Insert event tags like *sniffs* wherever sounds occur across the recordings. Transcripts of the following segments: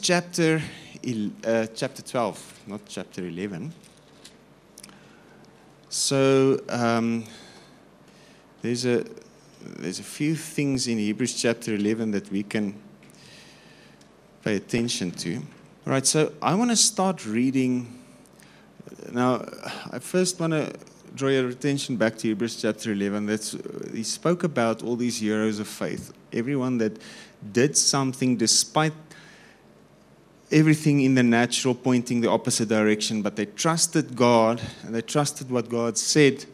chapter, uh, chapter 12, not chapter 11. So um, there's, a, there's a few things in Hebrews chapter 11 that we can pay attention to. All right, so I want to start reading. Now, I first want to draw your attention back to Hebrews chapter 11. That's, he spoke about all these heroes of faith, everyone that did something despite everything in the natural pointing the opposite direction, but they trusted God and they trusted what God said,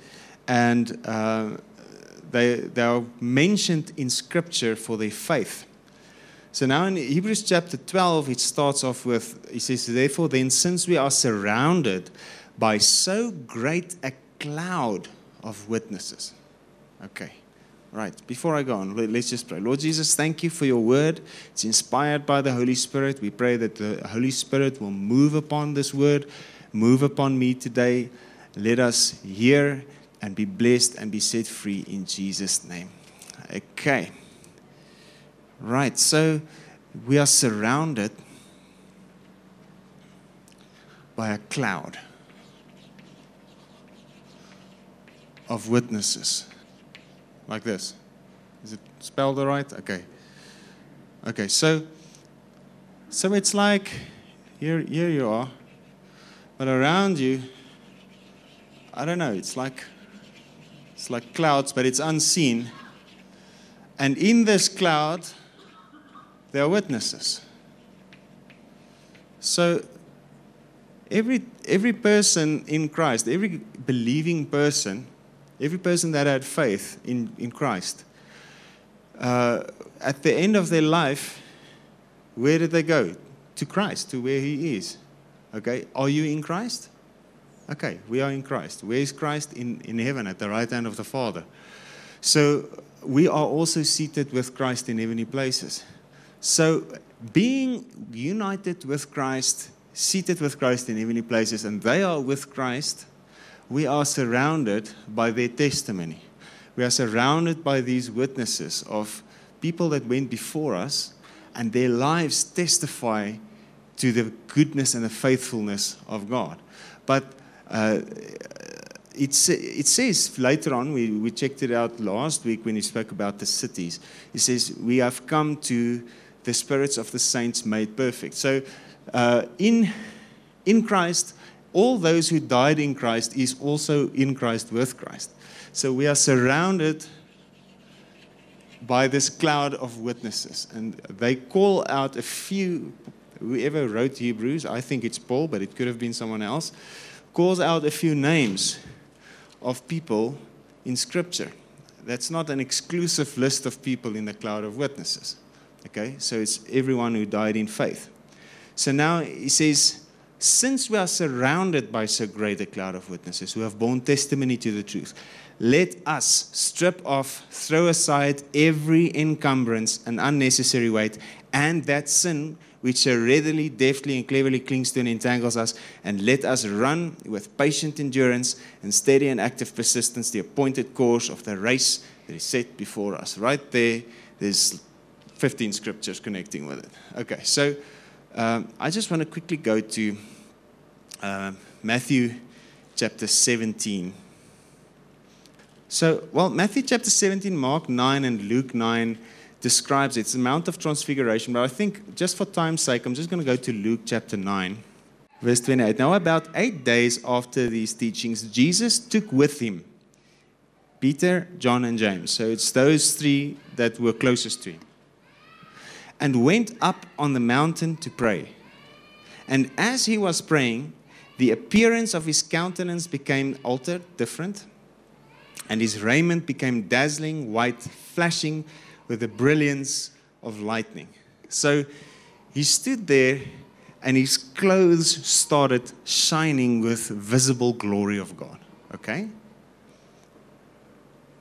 and uh, they, they are mentioned in Scripture for their faith. So now in Hebrews chapter 12, it starts off with, he says, Therefore, then, since we are surrounded by so great a cloud of witnesses. Okay. Right, before I go on, let's just pray. Lord Jesus, thank you for your word. It's inspired by the Holy Spirit. We pray that the Holy Spirit will move upon this word, move upon me today. Let us hear and be blessed and be set free in Jesus' name. Okay. Right, so we are surrounded by a cloud of witnesses like this. Is it spelled right? Okay. Okay, so so it's like here here you are, but around you, I don't know, it's like it's like clouds, but it's unseen. And in this cloud, there are witnesses. So every every person in Christ, every believing person Every person that had faith in, in Christ, uh, at the end of their life, where did they go? To Christ, to where He is. Okay, are you in Christ? Okay, we are in Christ. Where is Christ? In, in heaven, at the right hand of the Father. So we are also seated with Christ in heavenly places. So being united with Christ, seated with Christ in heavenly places, and they are with Christ we are surrounded by their testimony. We are surrounded by these witnesses of people that went before us, and their lives testify to the goodness and the faithfulness of God. But uh, it, says later on, we, we checked it out last week when he spoke about the cities. He says, We have come to the spirits of the saints made perfect. So uh, in, in Christ, all those who died in Christ is also in Christ with Christ. So we are surrounded by this cloud of witnesses. And they call out a few, whoever wrote Hebrews, I think it's Paul, but it could have been someone else, calls out a few names of people in Scripture. That's not an exclusive list of people in the cloud of witnesses. Okay? So it's everyone who died in faith. So now he says, since we are surrounded by so great a cloud of witnesses who have borne testimony to the truth, let us strip off, throw aside every encumbrance and unnecessary weight, and that sin which so readily, deftly, and cleverly clings to and entangles us, and let us run with patient endurance and steady and active persistence the appointed course of the race that is set before us. Right there, there's 15 scriptures connecting with it. Okay, so um, I just want to quickly go to uh, Matthew chapter 17. So, well, Matthew chapter 17, Mark 9, and Luke 9 describes it. It's the Mount of Transfiguration, but I think just for time's sake, I'm just going to go to Luke chapter 9, verse 28. Now, about eight days after these teachings, Jesus took with him Peter, John, and James. So it's those three that were closest to him and went up on the mountain to pray. And as he was praying, the appearance of his countenance became altered, different, and his raiment became dazzling white, flashing with the brilliance of lightning. So he stood there, and his clothes started shining with visible glory of God. Okay?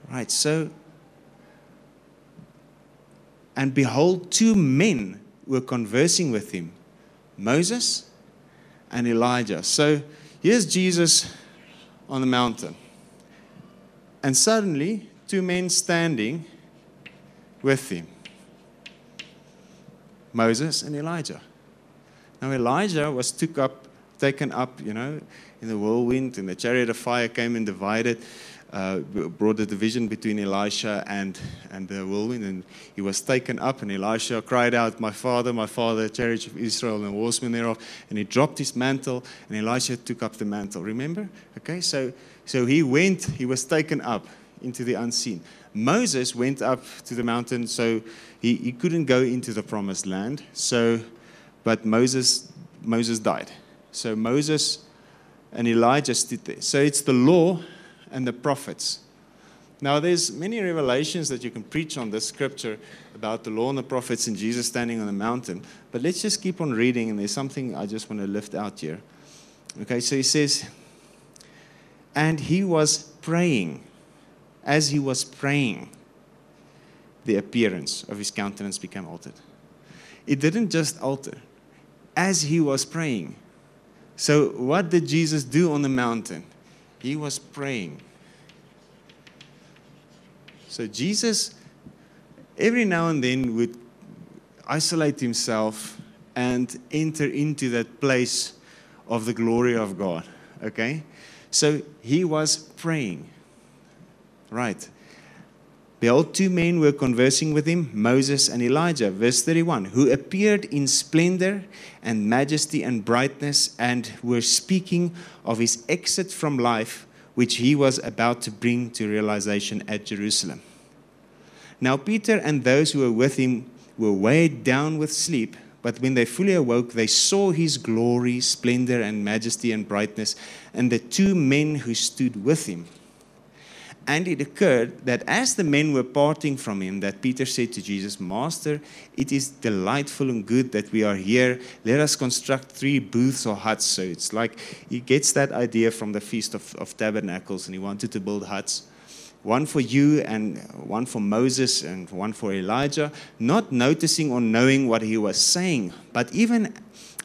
Right, so and behold, two men were conversing with him Moses and Elijah. So here's Jesus on the mountain. And suddenly, two men standing with him. Moses and Elijah. Now Elijah was took up, taken up, you know, in the whirlwind, and the chariot of fire came and divided, uh, brought a division between Elisha and, and the whirlwind, and he was taken up, and Elisha cried out, My father, my father, chariot of Israel, and the horsemen thereof, and he dropped his mantle, and Elisha took up the mantle. Remember? Okay, so, so he went, he was taken up into the unseen. Moses went up to the mountain, so he, he couldn't go into the promised land. So, but Moses, Moses died. So Moses and Elijah stood there. So it's the law and the prophets. Now, there's many revelations that you can preach on this scripture about the law and the prophets and Jesus standing on the mountain. But let's just keep on reading, and there's something I just want to lift out here. Okay, so he says, and he was praying. As he was praying, the appearance of his countenance became altered. It didn't just alter, as he was praying. So, what did Jesus do on the mountain? He was praying. So, Jesus, every now and then, would isolate himself and enter into that place of the glory of God. Okay? So, he was praying. Right. Behold, two men were conversing with him, Moses and Elijah, verse 31, who appeared in splendor and majesty and brightness and were speaking of his exit from life, which he was about to bring to realization at Jerusalem. Now, Peter and those who were with him were weighed down with sleep, but when they fully awoke, they saw his glory, splendor, and majesty and brightness, and the two men who stood with him. And it occurred that as the men were parting from him, that Peter said to Jesus, Master, it is delightful and good that we are here. Let us construct three booths or huts. So it's like he gets that idea from the Feast of, of Tabernacles, and he wanted to build huts. One for you, and one for Moses, and one for Elijah, not noticing or knowing what he was saying. But even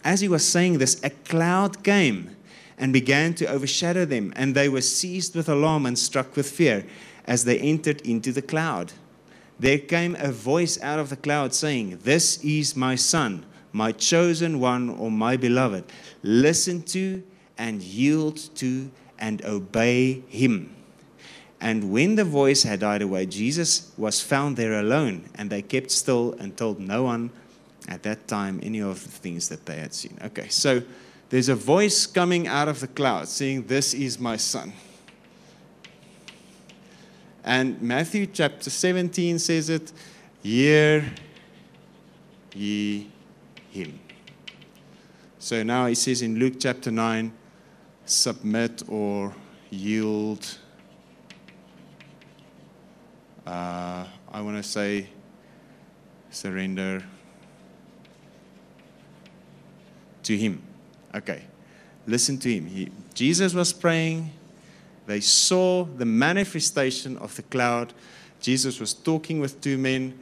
as he was saying this, a cloud came and began to overshadow them, and they were seized with alarm and struck with fear as they entered into the cloud. There came a voice out of the cloud saying, This is my son, my chosen one, or my beloved. Listen to and yield to and obey him. And when the voice had died away, Jesus was found there alone, and they kept still and told no one at that time any of the things that they had seen. Okay, so there's a voice coming out of the cloud saying, This is my son. And Matthew chapter 17 says it, Hear ye him. So now he says in Luke chapter 9, submit or yield. Uh, I want to say surrender to him. Okay, listen to him. He, Jesus was praying. They saw the manifestation of the cloud. Jesus was talking with two men,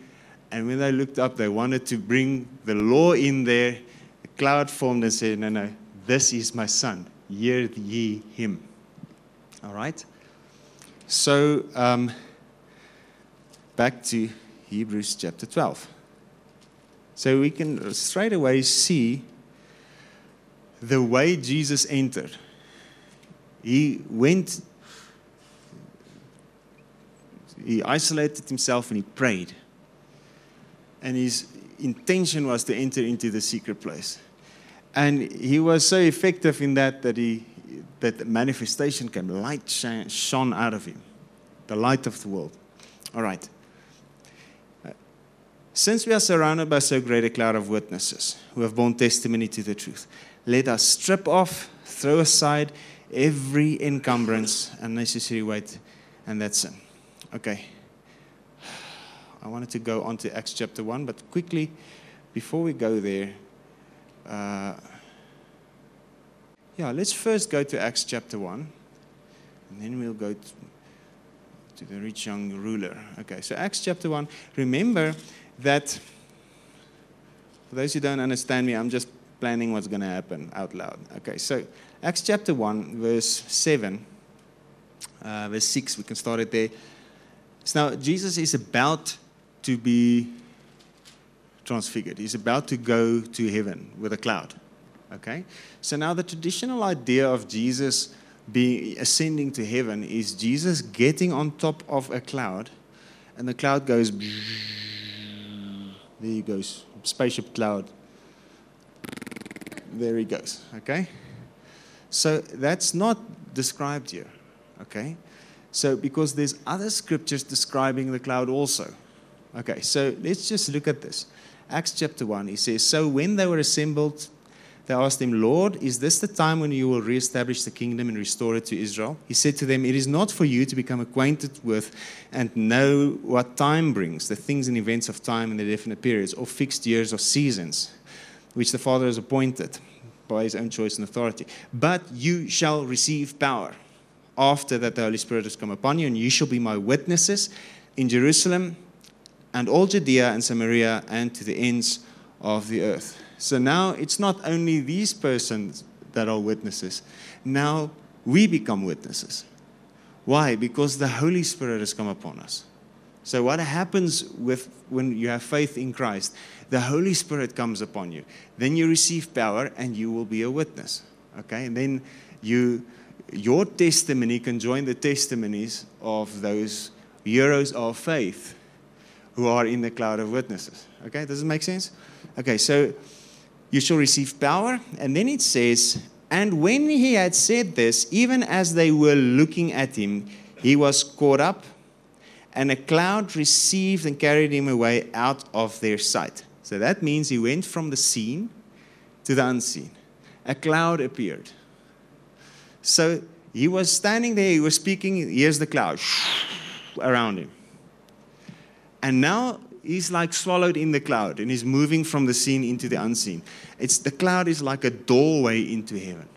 and when they looked up, they wanted to bring the law in there. The cloud formed and said, No, no, this is my son. Hear ye him. All right? So, um, back to Hebrews chapter 12. So we can straight away see the way Jesus entered. He went, he isolated himself and he prayed. And his intention was to enter into the secret place. And he was so effective in that that he that the manifestation came, light shone out of him, the light of the world. All right. Since we are surrounded by so great a cloud of witnesses who have borne testimony to the truth, let us strip off, throw aside every encumbrance, unnecessary weight, and that's it. Okay. I wanted to go on to Acts chapter 1, but quickly, before we go there, uh, yeah, let's first go to Acts chapter 1, and then we'll go to, to the rich young ruler. Okay, so Acts chapter 1. Remember that, for those who don't understand me, I'm just planning what's going to happen out loud. Okay, so Acts chapter 1, verse 7, uh, verse 6, we can start it there. So now Jesus is about to be transfigured. He's about to go to heaven with a cloud. Okay? So now the traditional idea of Jesus being ascending to heaven is Jesus getting on top of a cloud and the cloud goes there you go, spaceship cloud there he goes okay? So that's not described here okay? So because there's other scriptures describing the cloud also okay? So let's just look at this. Acts chapter 1 he says so when they were assembled they asked him, Lord, is this the time when you will reestablish the kingdom and restore it to Israel? He said to them, It is not for you to become acquainted with and know what time brings, the things and events of time and the definite periods, or fixed years or seasons, which the Father has appointed by his own choice and authority. But you shall receive power after that the Holy Spirit has come upon you, and you shall be my witnesses in Jerusalem and all Judea and Samaria and to the ends of the earth. So now it's not only these persons that are witnesses. Now we become witnesses. Why? Because the Holy Spirit has come upon us. So what happens with when you have faith in Christ? The Holy Spirit comes upon you. Then you receive power and you will be a witness. Okay? And then you your testimony can join the testimonies of those heroes of faith who are in the cloud of witnesses. Okay? Does it make sense? Okay, so you shall receive power. And then it says, And when he had said this, even as they were looking at him, he was caught up, and a cloud received and carried him away out of their sight. So that means he went from the seen to the unseen. A cloud appeared. So he was standing there, he was speaking, here's the cloud *sniffs* around him. And now he's like swallowed in the cloud and he's moving from the seen into the unseen. It's the cloud is like a doorway into heaven.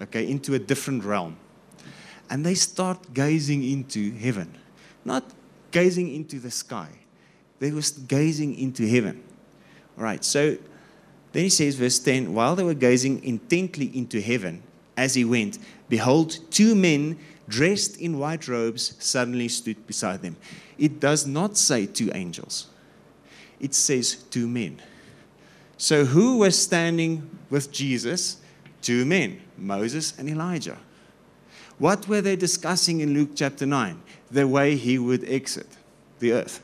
Okay, into a different realm. And they start gazing into heaven. Not gazing into the sky. They were gazing into heaven. All right, so then he says, verse 10 While they were gazing intently into heaven as he went, behold, two men dressed in white robes suddenly stood beside them it does not say two angels, it says two men. So, who was standing with Jesus? Two men, Moses and Elijah. What were they discussing in Luke chapter 9? The way he would exit the earth.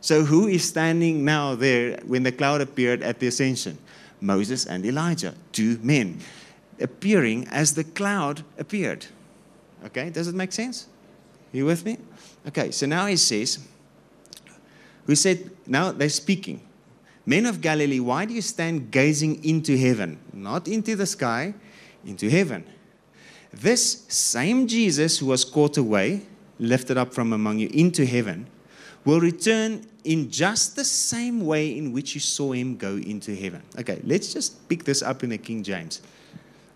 So, who is standing now there when the cloud appeared at the ascension? Moses and Elijah, two men, appearing as the cloud appeared. Okay, does it make sense? Are you with me? Okay, so now he says, who said, now they're speaking. Men of Galilee, why do you stand gazing into heaven? Not into the sky, into heaven. This same Jesus who was caught away, lifted up from among you into heaven, will return in just the same way in which you saw him go into heaven. Okay, let's just pick this up in the King James.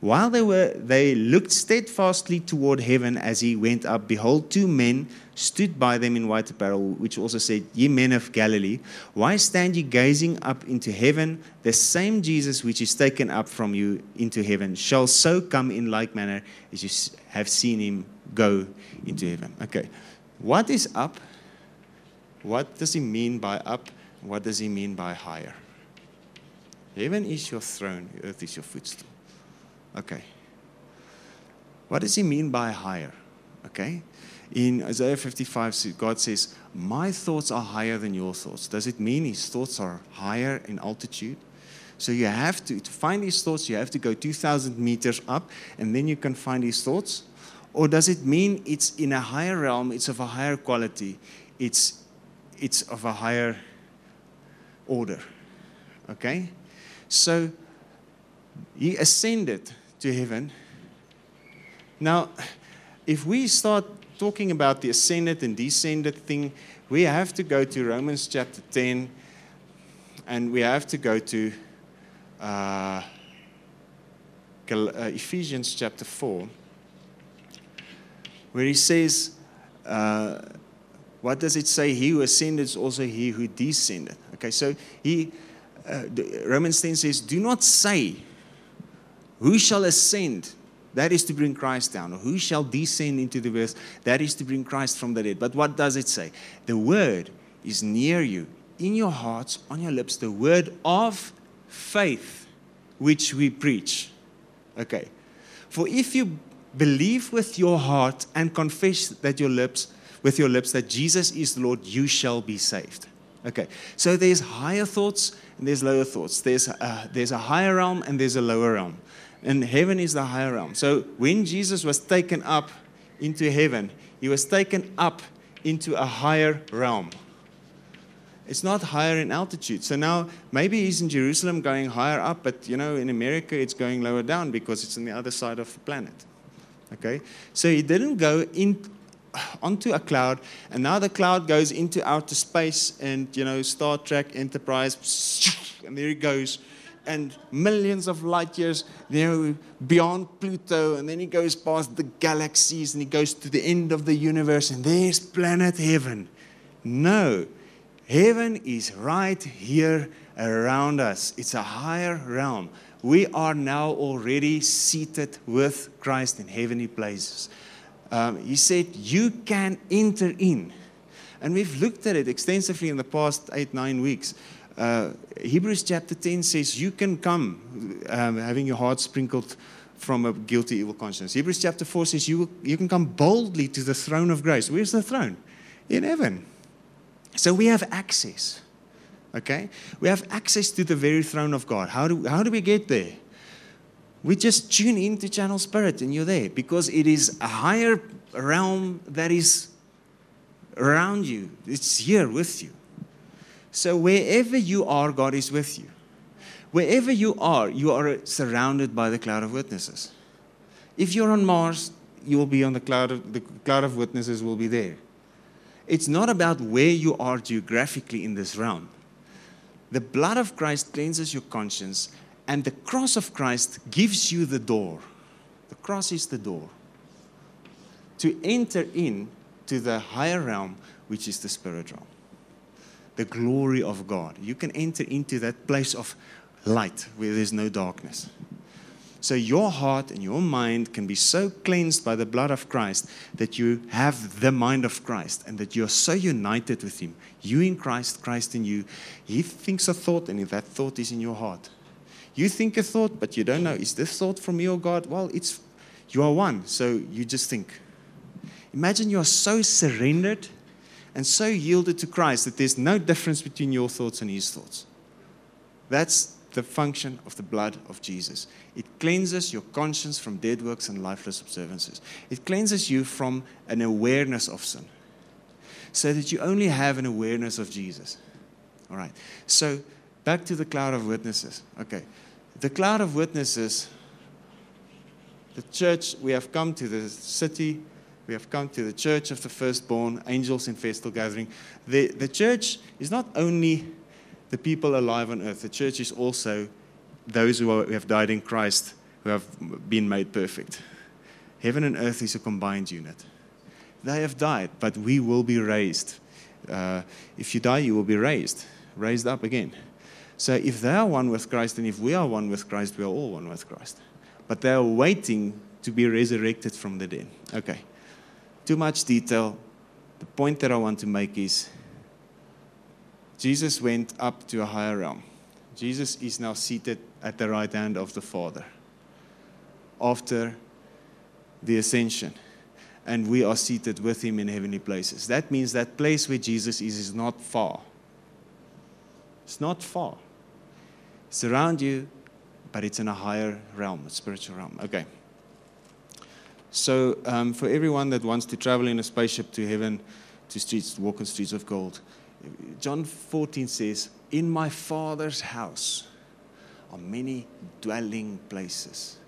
While they were they looked steadfastly toward heaven as he went up, behold, two men stood by them in white apparel, which also said, Ye men of Galilee, why stand ye gazing up into heaven? The same Jesus which is taken up from you into heaven shall so come in like manner as you have seen him go into heaven. Okay. What is up? What does he mean by up? What does he mean by higher? Heaven is your throne, earth is your footstool. Okay. What does he mean by higher? Okay. In Isaiah 55, God says, My thoughts are higher than your thoughts. Does it mean his thoughts are higher in altitude? So you have to, to find his thoughts, you have to go 2,000 meters up, and then you can find his thoughts? Or does it mean it's in a higher realm, it's of a higher quality, it's, it's of a higher order? Okay? So he ascended to heaven. Now, if we start talking about the ascended and descended thing, we have to go to Romans chapter 10 and we have to go to uh, uh Ephesians chapter 4, where he says, uh, What does it say? He who ascended is also he who descended. Okay, so he, uh, Romans 10 says, Do not say, who shall ascend? That is to bring Christ down. Or who shall descend into the earth? That is to bring Christ from the dead. But what does it say? The word is near you, in your hearts, on your lips, the word of faith which we preach. Okay. For if you believe with your heart and confess that your lips with your lips that Jesus is the Lord, you shall be saved. Okay. So there's higher thoughts and there's lower thoughts. There's a, there's a higher realm and there's a lower realm. And heaven is the higher realm. So when Jesus was taken up into heaven, he was taken up into a higher realm. It's not higher in altitude. So now maybe he's in Jerusalem going higher up, but you know, in America it's going lower down because it's on the other side of the planet. Okay? So he didn't go in onto a cloud, and now the cloud goes into outer space, and you know, Star Trek Enterprise, *laughs* and there it goes, and millions of light years, you know, beyond Pluto, and then he goes past the galaxies, and he goes to the end of the universe, and there's planet heaven. No, heaven is right here around us. It's a higher realm. We are now already seated with Christ in heavenly places um, he said, You can enter in. And we've looked at it extensively in the past eight, nine weeks. Uh, Hebrews chapter 10 says, You can come um, having your heart sprinkled from a guilty, evil conscience. Hebrews chapter 4 says, you, you can come boldly to the throne of grace. Where's the throne? In heaven. So we have access. Okay? We have access to the very throne of God. How do, how do we get there? we just tune into channel spirit and you're there because it is a higher realm that is around you it's here with you so wherever you are god is with you wherever you are you are surrounded by the cloud of witnesses if you're on mars you will be on the cloud of the cloud of witnesses will be there it's not about where you are geographically in this realm the blood of christ cleanses your conscience and the cross of Christ gives you the door. The cross is the door to enter in to the higher realm, which is the spirit realm. The glory of God. You can enter into that place of light where there's no darkness. So your heart and your mind can be so cleansed by the blood of Christ that you have the mind of Christ and that you're so united with Him. You in Christ, Christ in you. He thinks a thought, and if that thought is in your heart. You think a thought, but you don't know, is this thought from me or God? Well, it's you are one, so you just think. Imagine you are so surrendered and so yielded to Christ that there's no difference between your thoughts and his thoughts. That's the function of the blood of Jesus. It cleanses your conscience from dead works and lifeless observances. It cleanses you from an awareness of sin so that you only have an awareness of Jesus. All right. So back to the cloud of witnesses. Okay the cloud of witnesses, the church, we have come to the city, we have come to the church of the firstborn, angels in festal gathering. The, the church is not only the people alive on earth, the church is also those who, are, who have died in Christ, who have been made perfect. Heaven and earth is a combined unit. They have died, but we will be raised. Uh, if you die, you will be raised, raised up again. So if they are one with Christ and if we are one with Christ, we are all one with Christ. But they are waiting to be resurrected from the dead. Okay. Too much detail. The point that I want to make is Jesus went up to a higher realm. Jesus is now seated at the right hand of the Father after the ascension. And we are seated with him in heavenly places. That means that place where Jesus is is not far. It's not far. It's around you, but it's in a higher realm, a spiritual realm. Okay. So, um, for everyone that wants to travel in a spaceship to heaven, to streets, walk on streets of gold, John 14 says, In my Father's house are many dwelling places.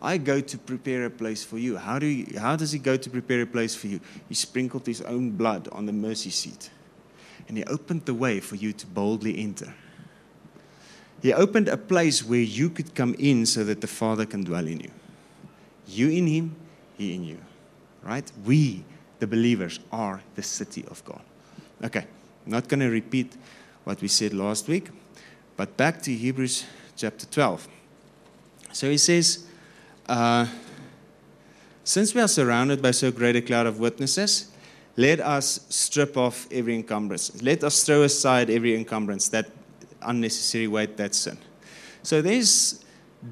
I go to prepare a place for you. How, do you, how does he go to prepare a place for you? He sprinkled his own blood on the mercy seat, and he opened the way for you to boldly enter. He opened a place where you could come in so that the Father can dwell in you. You in Him, He in you. Right? We, the believers, are the city of God. Okay, Not going to repeat what we said last week, but back to Hebrews chapter 12. So he says, uh, Since we are surrounded by so great a cloud of witnesses, let us strip off every encumbrance. Let us throw aside every encumbrance, that unnecessary weight, that sin. So there's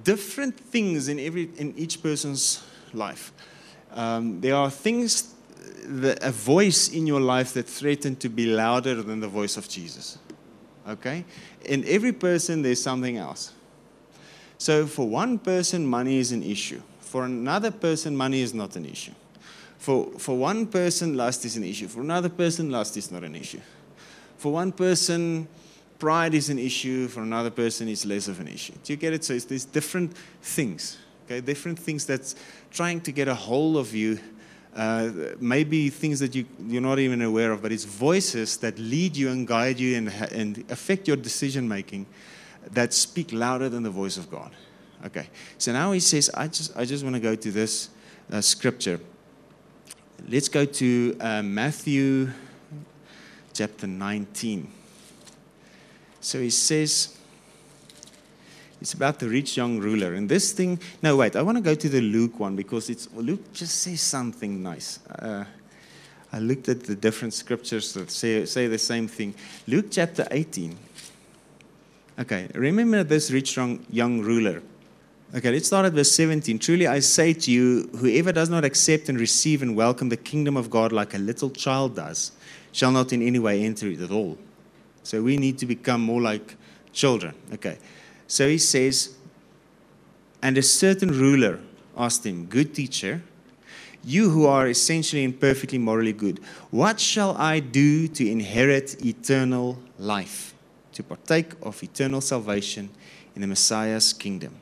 different things in every in each person's life. Um, there are things, that, a voice in your life that threatened to be louder than the voice of Jesus. Okay? In every person, there's something else. So for one person, money is an issue. For another person, money is not an issue. For, for one person, lust is an issue. For another person, lust is not an issue. For one person, pride is an issue. For another person, it's less of an issue. Do you get it? So it's these different things, okay? Different things that's trying to get a hold of you. Uh, maybe things that you, you're not even aware of, but it's voices that lead you and guide you and, and affect your decision making that speak louder than the voice of God. Okay, so now he says, I just, I just want to go to this uh, scripture. Let's go to uh, Matthew chapter 19. So he says, it's about the rich young ruler. And this thing, no, wait, I want to go to the Luke one because it's, Luke just says something nice. Uh, I looked at the different scriptures that say, say the same thing. Luke chapter 18. Okay, remember this rich young ruler. Okay, let's start at verse 17. Truly I say to you, whoever does not accept and receive and welcome the kingdom of God like a little child does, shall not in any way enter it at all. So we need to become more like children. Okay, so he says, and a certain ruler asked him, Good teacher, you who are essentially and perfectly morally good, what shall I do to inherit eternal life? to partake of eternal salvation in the Messiah's kingdom.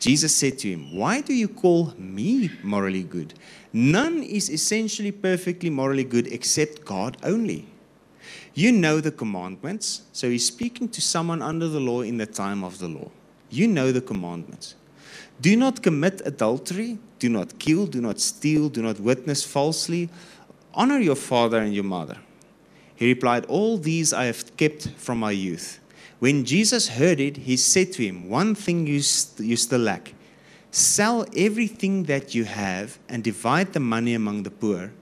Jesus said to him, Why do you call me morally good? None is essentially perfectly morally good except God only. You know the commandments. So he's speaking to someone under the law in the time of the law. You know the commandments. Do not commit adultery. Do not kill. Do not steal. Do not witness falsely. Honor your father and your mother. He replied, All these I have kept from my youth. When Jesus heard it, he said to him, One thing you, st- you still lack. Sell everything that you have and divide the money among the poor,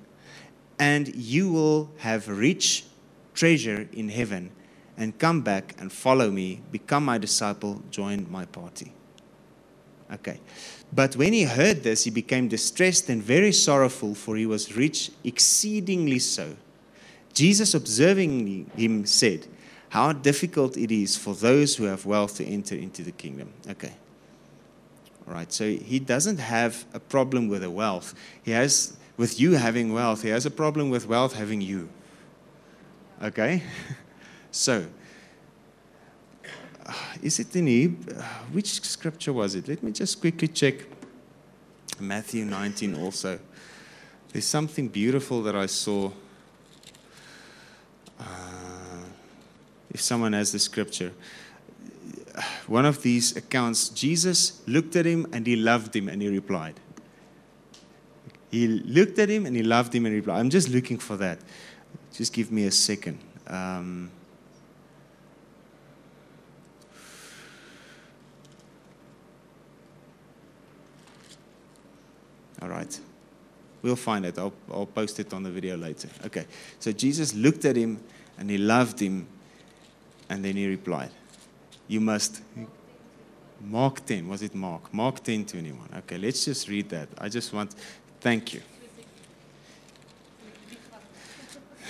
and you will have rich treasure in heaven. And come back and follow me, become my disciple, join my party. Okay. But when he heard this, he became distressed and very sorrowful, for he was rich, exceedingly so. Jesus, observing him, said, How difficult it is for those who have wealth to enter into the kingdom. Okay. All right. So he doesn't have a problem with the wealth. He has, with you having wealth, he has a problem with wealth having you. Okay? So, is it in Hebrew? Which scripture was it? Let me just quickly check. Matthew 19 also. There's something beautiful that I saw uh, if someone has the scripture, one of these accounts, Jesus looked at him and he loved him and he replied. He looked at him and he loved him and replied. I'm just looking for that. Just give me a second. Um, all right. We'll find it. I'll, I'll post it on the video later. Okay. So Jesus looked at him and he loved him. And then he replied, You must. Mark 10. Was it Mark? Mark 10 21. Okay, let's just read that. I just want. Thank you.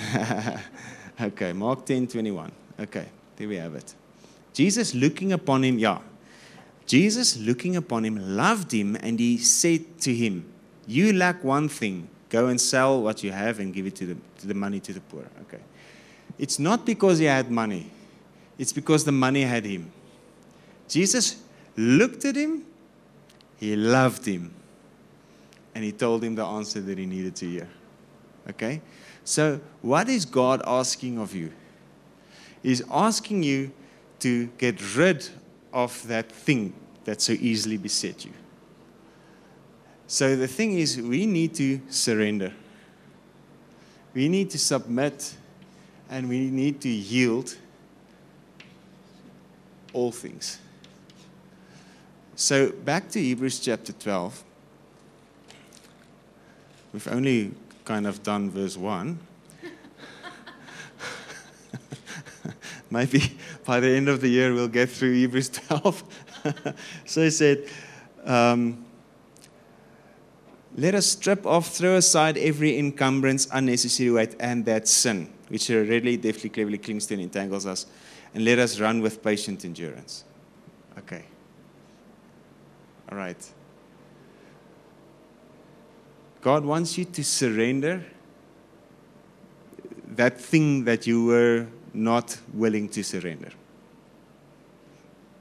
*laughs* okay, Mark 10 21. Okay, there we have it. Jesus looking upon him, yeah. Jesus looking upon him loved him and he said to him, you lack one thing. Go and sell what you have and give it to the, to the money to the poor. Okay. It's not because he had money, it's because the money had him. Jesus looked at him, he loved him, and he told him the answer that he needed to hear. Okay? So, what is God asking of you? He's asking you to get rid of that thing that so easily beset you. So the thing is, we need to surrender. We need to submit and we need to yield all things. So back to Hebrews chapter 12. We've only kind of done verse 1. *laughs* Maybe by the end of the year we'll get through Hebrews *laughs* 12. so he said, um, Let us strip off, throw aside every encumbrance, unnecessary weight, and that sin, which readily, deftly, cleverly clings to and entangles us, and let us run with patient endurance. Okay. All right. God wants you to surrender that thing that you were not willing to surrender.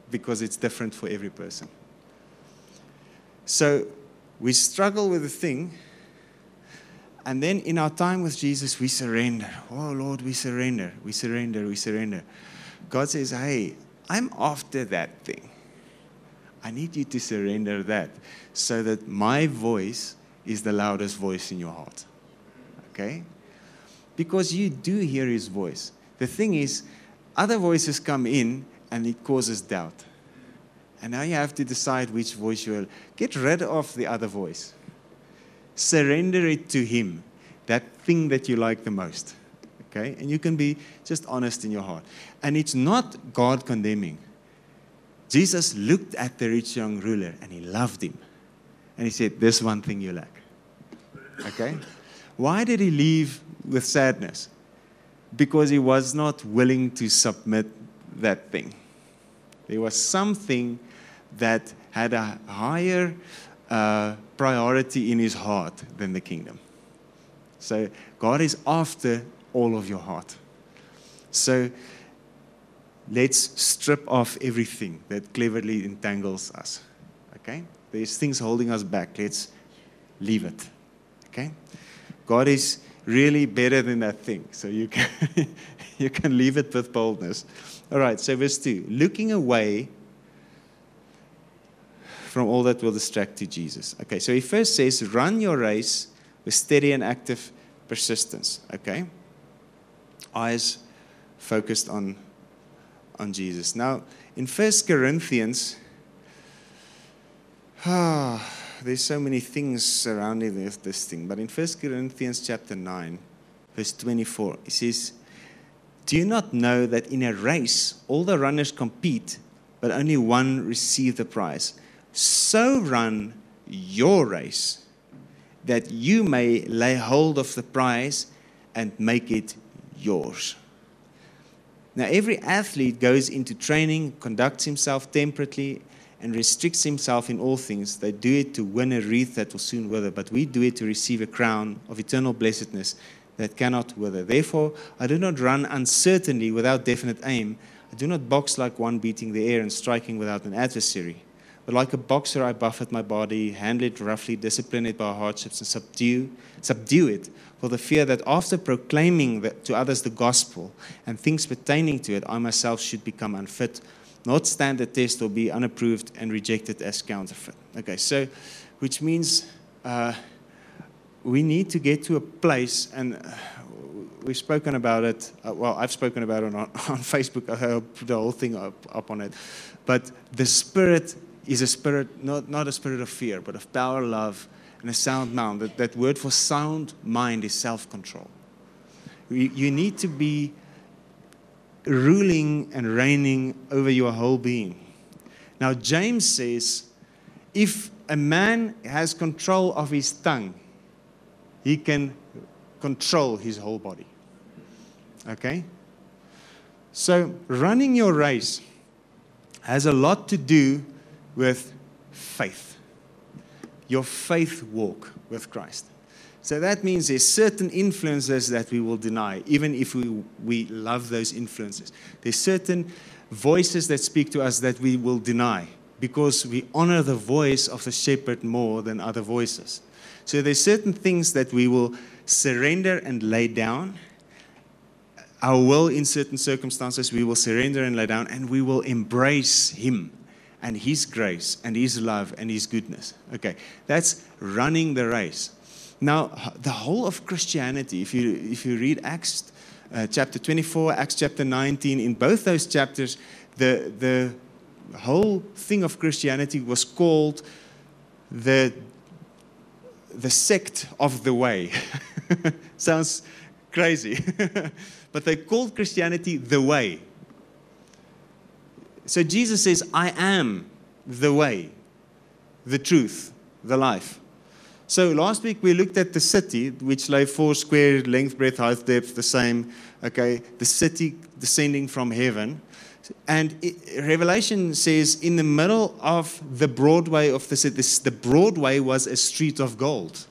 Because it's different for every person. So we struggle with the thing, and then in our time with Jesus, we surrender. Oh, Lord, we surrender. We surrender. We surrender. God says, Hey, I'm after that thing. I need you to surrender that so that my voice is the loudest voice in your heart. Okay? Because you do hear his voice. The thing is, other voices come in and it causes doubt. And now you have to decide which voice you will. Get rid of the other voice. Surrender it to him, that thing that you like the most. Okay? And you can be just honest in your heart. And it's not God condemning. Jesus looked at the rich young ruler and he loved him. And he said, This one thing you lack. Okay? Why did he leave with sadness? Because he was not willing to submit that thing. There was something that had a higher uh, priority in his heart than the kingdom. So God is after all of your heart. So let's strip off everything that cleverly entangles us. Okay? There's things holding us back. Let's leave it. Okay? God is really better than that thing. So you can, *laughs* you can leave it with boldness. All right, so verse 2 looking away from all that will distract you, Jesus. Okay, so he first says, run your race with steady and active persistence. Okay? Eyes focused on, on Jesus. Now, in First Corinthians, ah, *sighs* there's so many things surrounding this, this thing. But in 1 Corinthians chapter 9, verse 24, it says, Do you not know that in a race all the runners compete, but only one receives the prize? So run your race, that you may lay hold of the prize and make it yours. Now, every athlete goes into training, conducts himself temperately, and restricts himself in all things. They do it to win a wreath that will soon wither, but we do it to receive a crown of eternal blessedness that cannot wither. Therefore, I do not run uncertainly without definite aim. I do not box like one beating the air and striking without an adversary. But like a boxer, I buffet my body, handle it roughly, discipline it by hardships, and subdue, subdue it for the fear that after proclaiming the, to others the gospel and things pertaining to it, I myself should become unfit not stand the test or be unapproved and rejected as counterfeit. Okay, so which means uh, we need to get to a place, and uh, we've spoken about it. Uh, well, I've spoken about it on, *laughs* on Facebook. I put the whole thing up, up on it. But the Spirit is a spirit, not, not a spirit of fear, but of power, love, and a sound mind. That, that word for sound mind is self control. You, you need to be ruling and reigning over your whole being. Now, James says if a man has control of his tongue, he can control his whole body. Okay? So, running your race has a lot to do with faith, your faith walk with Christ. So that means there's certain influences that we will deny, even if we, we love those influences. There's certain voices that speak to us that we will deny because we honor the voice of the shepherd more than other voices. So there's certain things that we will surrender and lay down. Our will in certain circumstances, we will surrender and lay down, and we will embrace Him and His grace and His love and His goodness. Okay, that's running the race. Now, the whole of Christianity, if you, if you read Acts uh, chapter 24, Acts chapter 19, in both those chapters, the, the whole thing of Christianity was called the, the sect of the way. *laughs* Sounds crazy. *laughs* but they called Christianity the way. So Jesus says, I am the way, the truth, the life. So last week we looked at the city, which lay four square, length, breadth, height, depth, the same. Okay, the city descending from heaven. And it, Revelation says, in the middle of the Broadway of the city, the Broadway was a street of gold.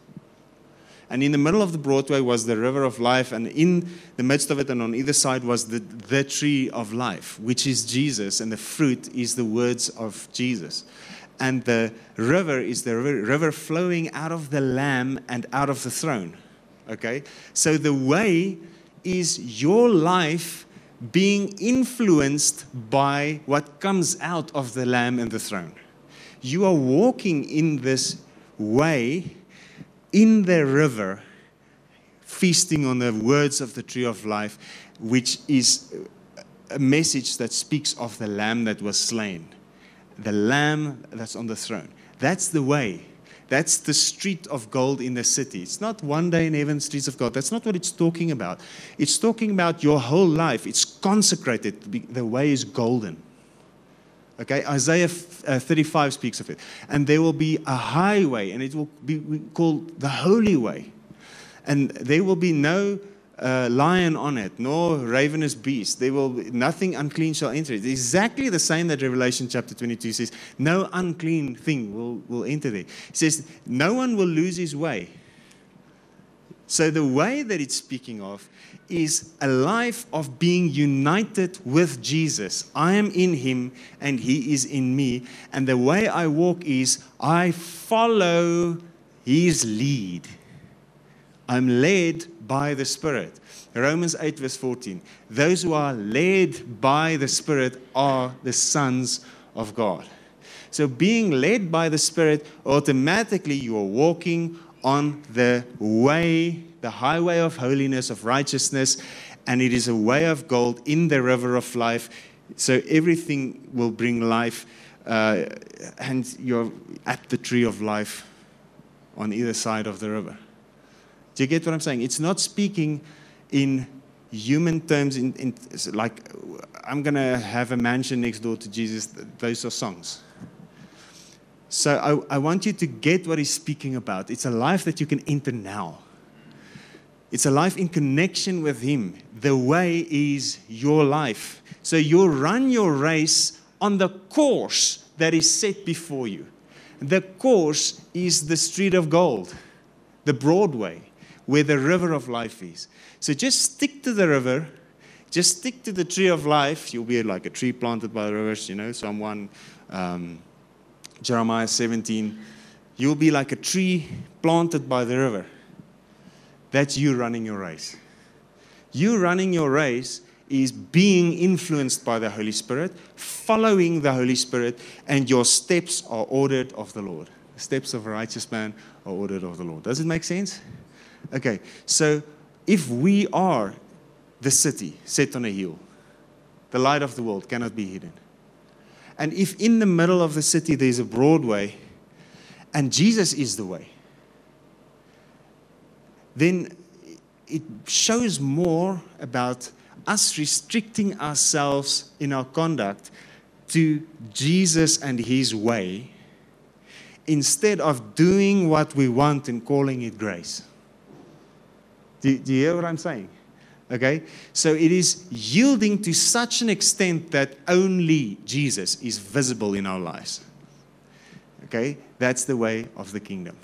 And in the middle of the Broadway was the river of life, and in the midst of it and on either side was the, the tree of life, which is Jesus, and the fruit is the words of Jesus. And the river is the river, flowing out of the Lamb and out of the throne. Okay? So the way is your life being influenced by what comes out of the Lamb and the throne. You are walking in this way in the river, feasting on the words of the tree of life, which is a message that speaks of the lamb that was slain, the lamb that's on the throne. That's the way. That's the street of gold in the city. It's not one day in heaven, streets of gold. That's not what it's talking about. It's talking about your whole life. It's consecrated. The way is golden. Okay, Isaiah uh, 35 speaks of it. And there will be a highway, and it will be called the Holy Way. And there will be no uh, lion on it, nor ravenous beast. There will be, nothing unclean shall enter it. Exactly the same that Revelation chapter 22 says. No unclean thing will, will enter there. It says, no one will lose his way. So the way that it's speaking of is a life of being united with Jesus. I am in him and he is in me. And the way I walk is I follow his lead. I'm led by the Spirit. Romans 8, verse 14. Those who are led by the Spirit are the sons of God. So, being led by the Spirit, automatically you are walking on the way the highway of holiness, of righteousness, and it is a way of gold in the river of life. So everything will bring life, uh, and you're at the tree of life on either side of the river. You get what I'm saying? It's not speaking in human terms, in, in like I'm going to have a mansion next door to Jesus. Those are songs. So I, I want you to get what he's speaking about. It's a life that you can enter now. It's a life in connection with Him. The way is your life. So you run your race on the course that is set before you. The course is the street of gold, the Broadway, where the river of life is. So just stick to the river, just stick to the tree of life. You'll be like a tree planted by the rivers, you know, someone, um, Jeremiah 17. You'll be like a tree planted by the river. That's you running your race. You running your race is being influenced by the Holy Spirit, following the Holy Spirit, and your steps are ordered of the Lord. The steps of a righteous man are ordered of the Lord. Does it make sense? Okay, so if we are the city set on a hill, the light of the world cannot be hidden. And if in the middle of the city there's a broad way, and Jesus is the way, then it shows more about us restricting ourselves in our conduct to Jesus and His way instead of doing what we want and calling it grace. Do, do, you hear what I'm saying? Okay? So it is yielding to such an extent that only Jesus is visible in our lives. Okay? That's the way of the kingdom.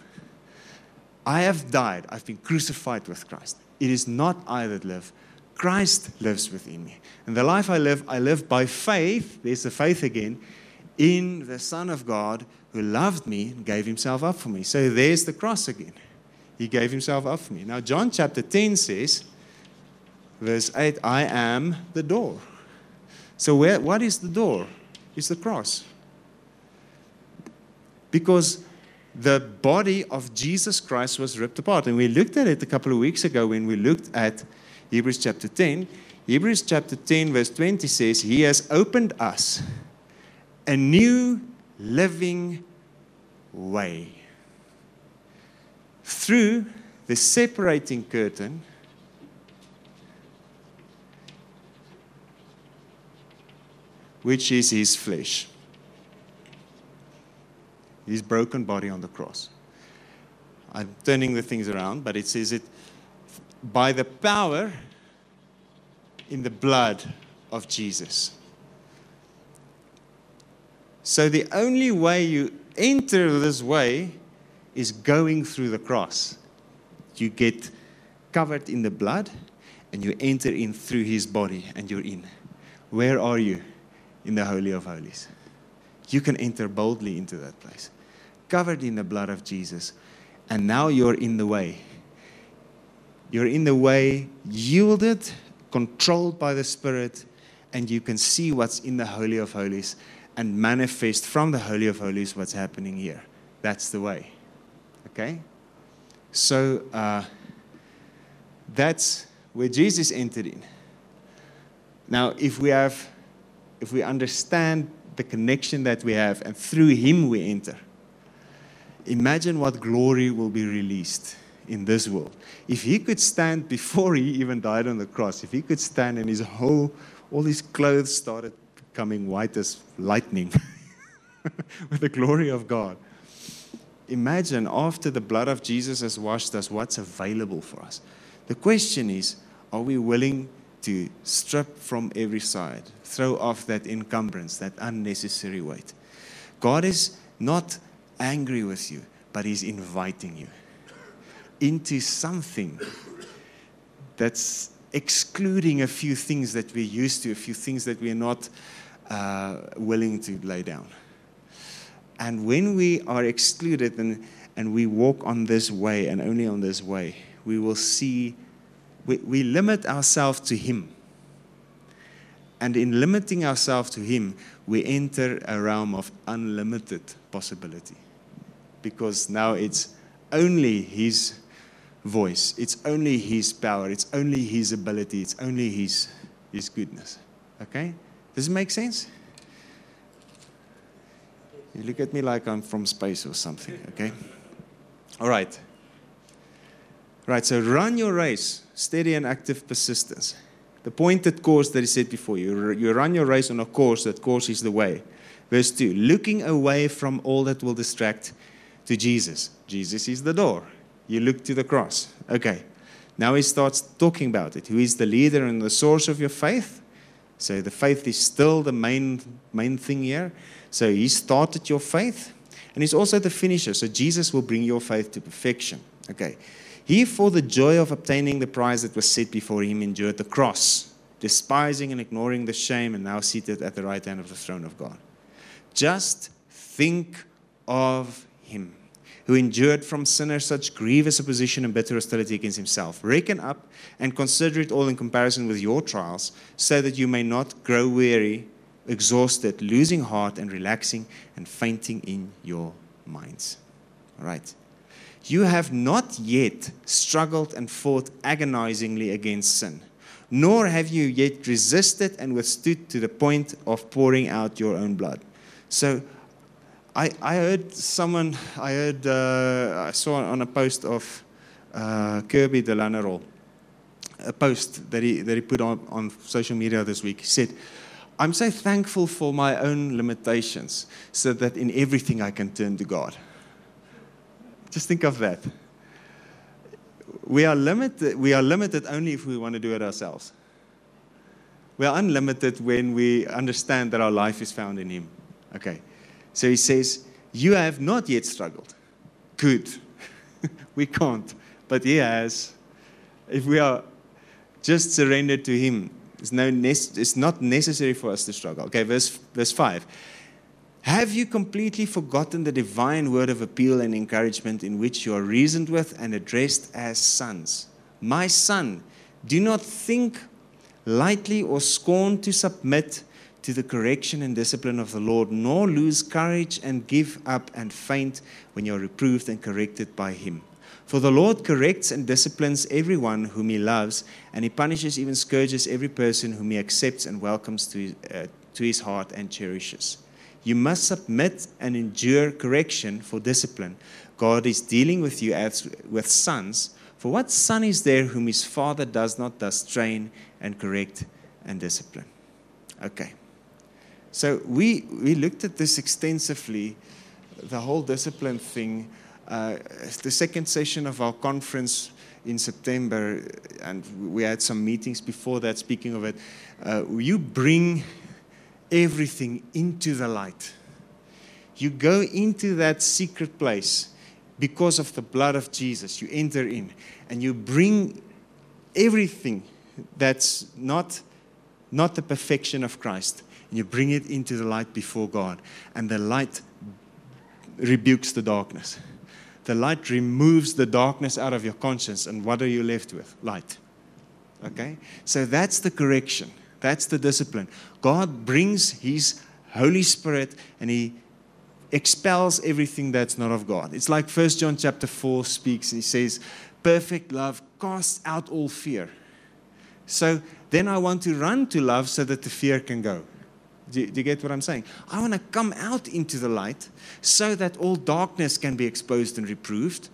I have died. I've been crucified with Christ. It is not I that live. Christ lives within me. And the life I live, I live by faith. There's the faith again in the Son of God who loved me and gave himself up for me. So there's the cross again. He gave himself up for me. Now, John chapter 10 says, verse 8, I am the door. So, where, what is the door? It's the cross. Because the body of Jesus Christ was ripped apart. And we looked at it a couple of weeks ago when we looked at Hebrews chapter 10. Hebrews chapter 10, verse 20 says, He has opened us a new living way through the separating curtain. which is his flesh. His broken body on the cross. I'm turning the things around, but it says it by the power in the blood of Jesus. So the only way you enter this way is going through the cross. You get covered in the blood and you enter in through his body and you're in. Where are you? In the Holy of Holies. You can enter boldly into that place, covered in the blood of Jesus. And now you're in the way. You're in the way, yielded, controlled by the Spirit, and you can see what's in the Holy of Holies and manifest from the Holy of Holies what's happening here. That's the way. Okay? So uh, that's where Jesus entered in. Now, if we have, if we understand the connection that we have, and through Him we enter, imagine what glory will be released in this world. If He could stand before He even died on the cross, if He could stand and His whole, all His clothes started becoming white as lightning *laughs* with the glory of God. Imagine after the blood of Jesus has washed us, what's available for us. The question is are we willing to strip from every side, throw off that encumbrance, that unnecessary weight? God is not angry with you, but He's inviting you into something that's excluding a few things that we're used to, a few things that we're not uh, willing to lay down. And when we are excluded and, and we walk on this way and only on this way, we will see, we, we limit ourselves to Him. And in limiting ourselves to Him, we enter a realm of unlimited possibility. Because now it's only His voice, it's only His power, it's only His ability, it's only His, his goodness. Okay? Does it make sense? You look at me like I'm from space or something, okay? All right. Right, so run your race, steady and active persistence. The pointed course that he said before you. You run your race on a course, that course is the way. Verse 2 looking away from all that will distract to Jesus. Jesus is the door. You look to the cross. Okay. Now he starts talking about it. Who is the leader and the source of your faith? So the faith is still the main, main thing here. So he started your faith, and he's also the finisher. So Jesus will bring your faith to perfection. Okay. He, for the joy of obtaining the prize that was set before him, endured the cross, despising and ignoring the shame, and now seated at the right hand of the throne of God. Just think of him who endured from sinners such grievous opposition and bitter hostility against himself. Reckon up and consider it all in comparison with your trials, so that you may not grow weary, exhausted, losing heart, and relaxing and fainting in your minds. All right. You have not yet struggled and fought agonizingly against sin, nor have you yet resisted and withstood to the point of pouring out your own blood. So, I, I heard someone, I heard, uh, I saw on a post of uh, Kirby Delanerol, a post that he, that he put on, on social media this week. He said, I'm so thankful for my own limitations so that in everything I can turn to God. Just think of that. We are limited, we are limited only if we want to do it ourselves. We are unlimited when we understand that our life is found in Him. Okay. So he says, You have not yet struggled. Good. *laughs* we can't. But He has. If we are just surrendered to Him, it's, no it's not necessary for us to struggle. Okay, verse, verse 5. Have you completely forgotten the divine word of appeal and encouragement in which you are reasoned with and addressed as sons? My son, do not think lightly or scorn to submit to the correction and discipline of the Lord, nor lose courage and give up and faint when you are reproved and corrected by him. For the Lord corrects and disciplines everyone whom he loves, and he punishes, even scourges every person whom he accepts and welcomes to his, uh, to his heart and cherishes. You must submit and endure correction for discipline. God is dealing with you as with sons. For what son is there whom his father does not thus train and correct and discipline? Okay. So we, we looked at this extensively, the whole discipline thing. Uh, the second session of our conference in September, and we had some meetings before that speaking of it. Uh, you bring everything into the light. You go into that secret place because of the blood of Jesus. You enter in and you bring everything that's not, not the perfection of Christ. And you bring it into the light before God. And the light rebukes the darkness. The light removes the darkness out of your conscience. And what are you left with? Light. Okay? So that's the correction. That's the discipline. God brings His Holy Spirit and He expels everything that's not of God. It's like 1 John chapter 4 speaks. and He says, Perfect love casts out all fear. So then I want to run to love so that the fear can go. Do you, do you, get what I'm saying? I want to come out into the light so that all darkness can be exposed and reproved.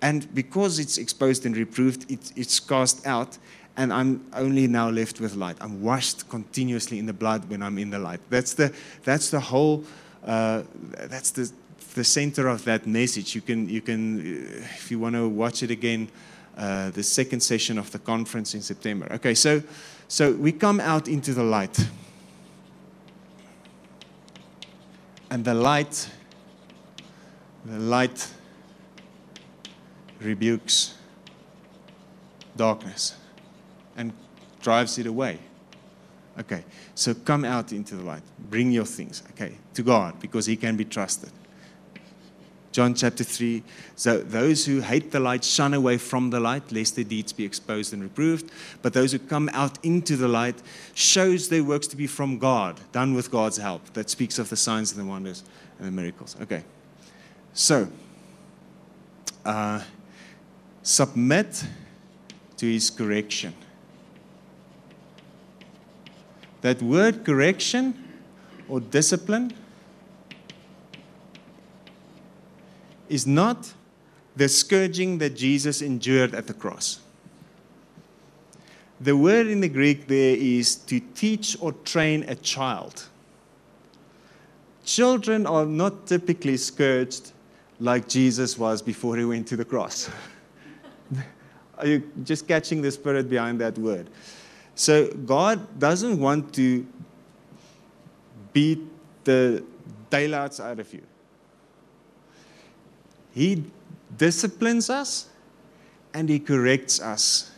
And because it's exposed and reproved, it, it's cast out and I'm only now left with light. I'm washed continuously in the blood when I'm in the light. That's the, that's the whole, uh, that's the, the center of that message. You can, you can uh, if you want to watch it again, uh, the second session of the conference in September. Okay, so, so we come out into the light. And the light, the light rebukes darkness and drives it away. Okay, so come out into the light. Bring your things, okay, to God because He can be trusted. John chapter 3 So those who hate the light shun away from the light, lest their deeds be exposed and reproved. But those who come out into the light shows their works to be from God, done with God's help. That speaks of the signs and the wonders and the miracles. Okay, so uh, submit to His correction. That word correction or discipline is not the scourging that Jesus endured at the cross. The word in the Greek there is to teach or train a child. Children are not typically scourged like Jesus was before he went to the cross. *laughs* are you just catching the spirit behind that word? So God doesn't want to beat the daylights out of you. He disciplines us and He corrects us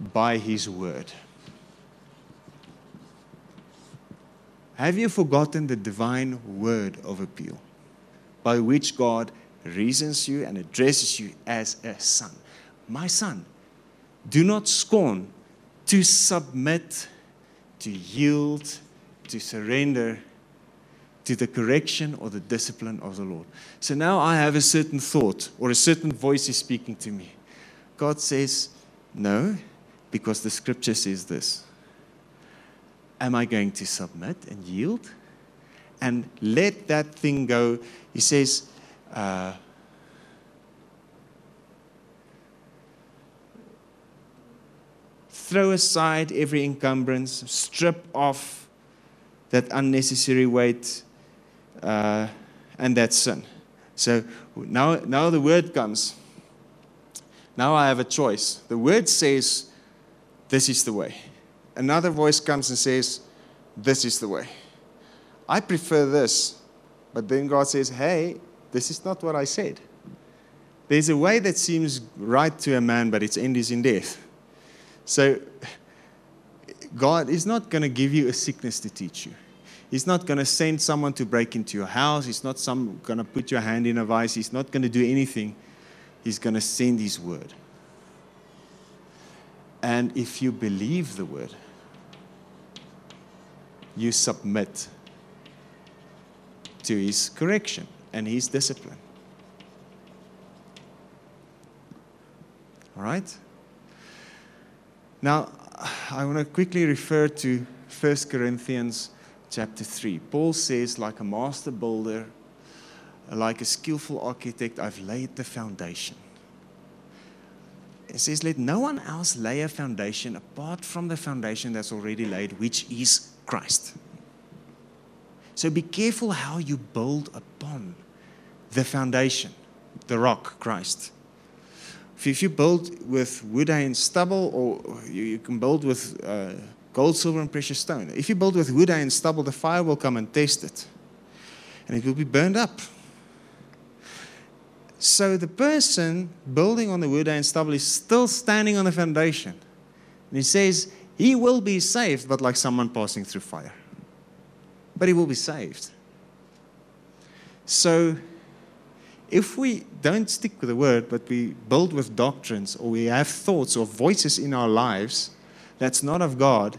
by His word. Have you forgotten the divine word of appeal by which God reasons you and addresses you as a son? My son, do not scorn to submit, to yield, to surrender to the correction or the discipline of the Lord. So now I have a certain thought or a certain voice is speaking to me. God says, No, because the scripture says this. Am I going to submit and yield and let that thing go? He says, uh, throw aside every encumbrance, strip off that unnecessary weight uh, and that sin. So now, now the word comes. Now I have a choice. The word says, This is the way. Another voice comes and says, This is the way. I prefer this. But then God says, Hey, this is not what I said. There's a way that seems right to a man, but its end is in death. So, God is not going to give you a sickness to teach you. He's not going to send someone to break into your house. He's not going to put your hand in a vice. He's not going to do anything. He's going to send His word. And if you believe the word, you submit to His correction and His discipline. All right? Now, I want to quickly refer to 1 Corinthians chapter 3. Paul says, like a master builder, like a skillful architect, I've laid the foundation. It says, Let no one else lay a foundation apart from the foundation that's already laid, which is Christ. So be careful how you build upon the foundation, the rock, Christ. If you build with wood and stubble, or you, can build with uh, gold, silver, and precious stone. If you build with wood and stubble, the fire will come and test it, and it will be burned up. So the person building on the wood and stubble is still standing on the foundation. And he says, he will be saved, but like someone passing through fire. But he will be saved. So if we don't stick with the word, but we build with doctrines, or we have thoughts or voices in our lives that's not of God,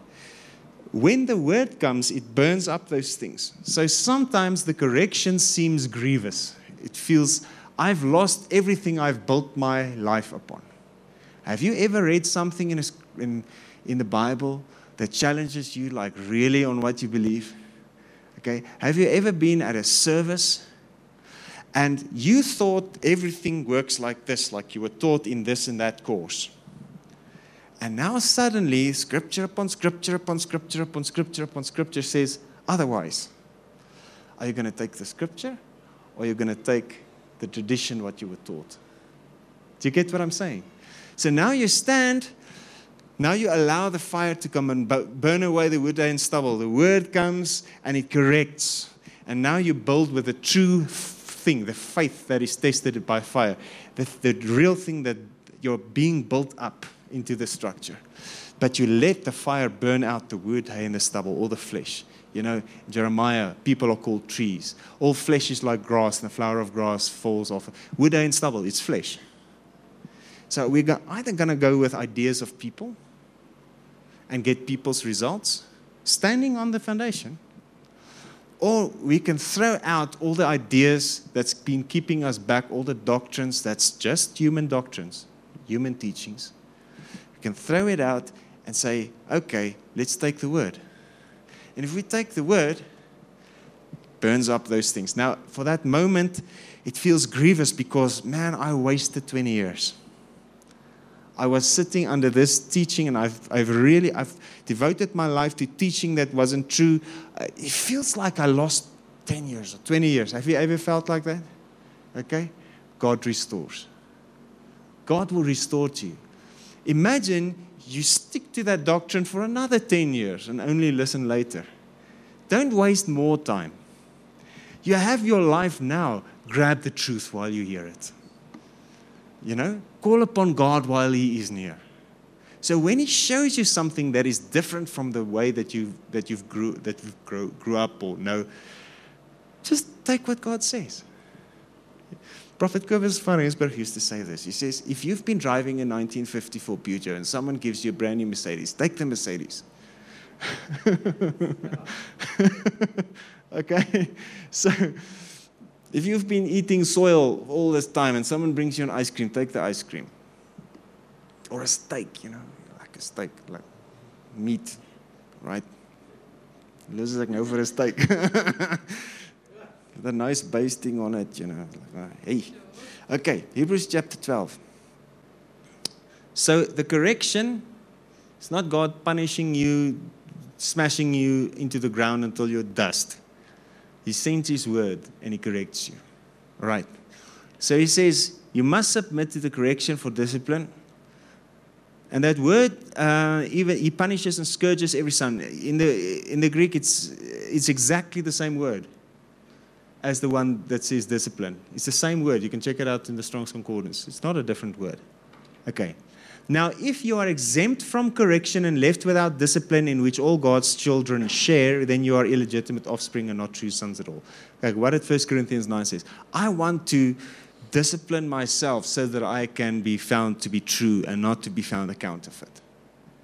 when the word comes, it burns up those things. So sometimes the correction seems grievous. It feels, I've lost everything I've built my life upon. Have you ever read something in, a, in, in the Bible that challenges you, like really on what you believe? Okay. Have you ever been at a service and you thought everything works like this, like you were taught in this and that course. And now suddenly, scripture upon scripture upon scripture upon scripture upon scripture says otherwise. Are you going to take the scripture or are you going to take the tradition, what you were taught? Do you get what I'm saying? So now you stand, now you allow the fire to come and burn away the wood and stubble. The word comes and it corrects. And now you build with the true thing, the faith that is tested by fire, the, the real thing that you're being built up into the structure. But you let the fire burn out the wood, hay, and the stubble, all the flesh. You know, Jeremiah, people are called trees. All flesh is like grass, and the flower of grass falls off. Wood, hay, and stubble, it's flesh. So we're either going to go with ideas of people and get people's results, standing on the foundation, or we can throw out all the ideas that's been keeping us back, all the doctrines that's just human doctrines, human teachings. Can throw it out and say, okay, let's take the word. And if we take the word, burns up those things. Now, for that moment, it feels grievous because, man, I wasted 20 years. I was sitting under this teaching and I've, I've really I've devoted my life to teaching that wasn't true. Uh, it feels like I lost 10 years or 20 years. Have you ever felt like that? Okay? God restores. God will restore to you. Imagine you stick to that doctrine for another 10 years and only listen later. Don't waste more time. You have your life now. Grab the truth while you hear it. You know, call upon God while He is near. So when He shows you something that is different from the way that you that you've grew that you grew, grew up or know, just take what God says. Prophet Cobus van Rensburg used to say this. He says, if you've been driving a 1954 Peugeot and someone gives you a brand new Mercedes, take the Mercedes. *laughs* okay? So if you've been eating soil all this time and someone brings you an ice cream, take the ice cream. Or a steak, you know, like a steak, like meat, right? Lus is like nou vir 'n steak. *laughs* A nice basting on it, you know. Hey. Okay, Hebrews chapter 12. So the correction is not God punishing you, smashing you into the ground until you're dust. He sends His word and He corrects you. Right. So He says, You must submit to the correction for discipline. And that word, uh, even He punishes and scourges every son. In the, in the Greek, it's, it's exactly the same word as the one that says discipline. It's the same word. You can check it out in the Strong's Concordance. It's not a different word. Okay. Now, if you are exempt from correction and left without discipline in which all God's children share, then you are illegitimate offspring and not true sons at all. Like what did 1 Corinthians 9 says? I want to discipline myself so that I can be found to be true and not to be found a counterfeit.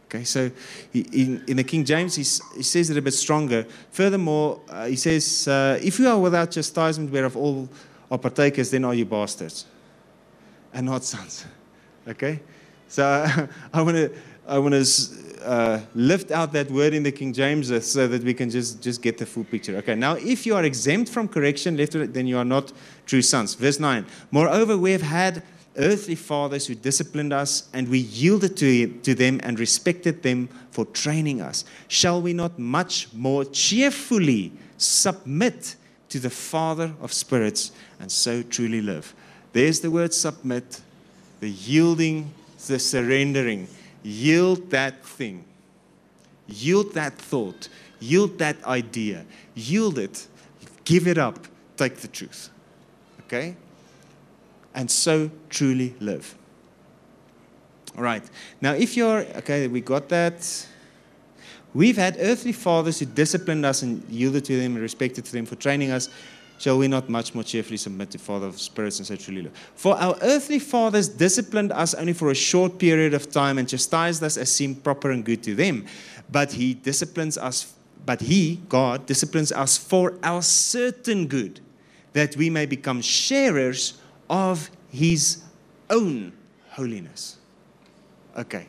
Okay, so in, in the King James, he, he says it a bit stronger. Furthermore, uh, he says, uh, If you are without chastisement, whereof all are partakers, then are you bastards and not sons. *laughs* Okay? So *laughs* I want to I want to uh, lift out that word in the King James uh, so that we can just, just get the full picture. Okay, now if you are exempt from correction, left then you are not true sons. Verse 9. Moreover, we have had earthly fathers who disciplined us, and we yielded to, to them and respected them for training us. Shall we not much more cheerfully submit to the Father of spirits and so truly live? There's the word submit, the yielding, the surrendering. Yield that thing, yield that thought, yield that idea, yield it, give it up, take the truth. Okay? And so truly live. All right. Now, if you're, okay, we got that. We've had earthly fathers who disciplined us and yielded to them and respected to them for training us. Shall we not much more cheerfully submit to Father of spirits and so truly live? For our earthly fathers disciplined us only for a short period of time and chastised us as seemed proper and good to them. But He disciplines us, but He, God, disciplines us for our certain good, that we may become sharers of his own holiness. Okay.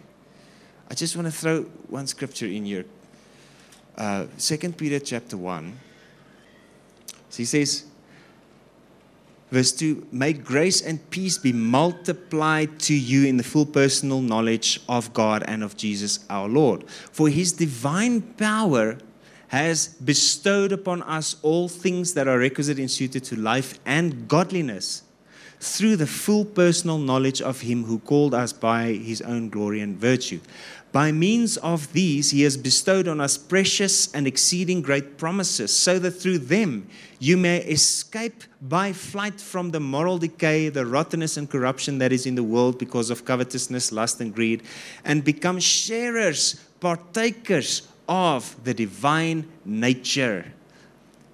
I just want to throw one scripture in here. Uh, 2 Peter chapter 1. So he says, verse 2 May grace and peace be multiplied to you in the full personal knowledge of God and of Jesus our Lord. For his divine power has bestowed upon us all things that are requisite and suited to life and godliness through the full personal knowledge of Him who called us by His own glory and virtue. By means of these, He has bestowed on us precious and exceeding great promises, so that through them you may escape by flight from the moral decay, the rottenness and corruption that is in the world because of covetousness, lust, and greed, and become sharers, partakers of the divine nature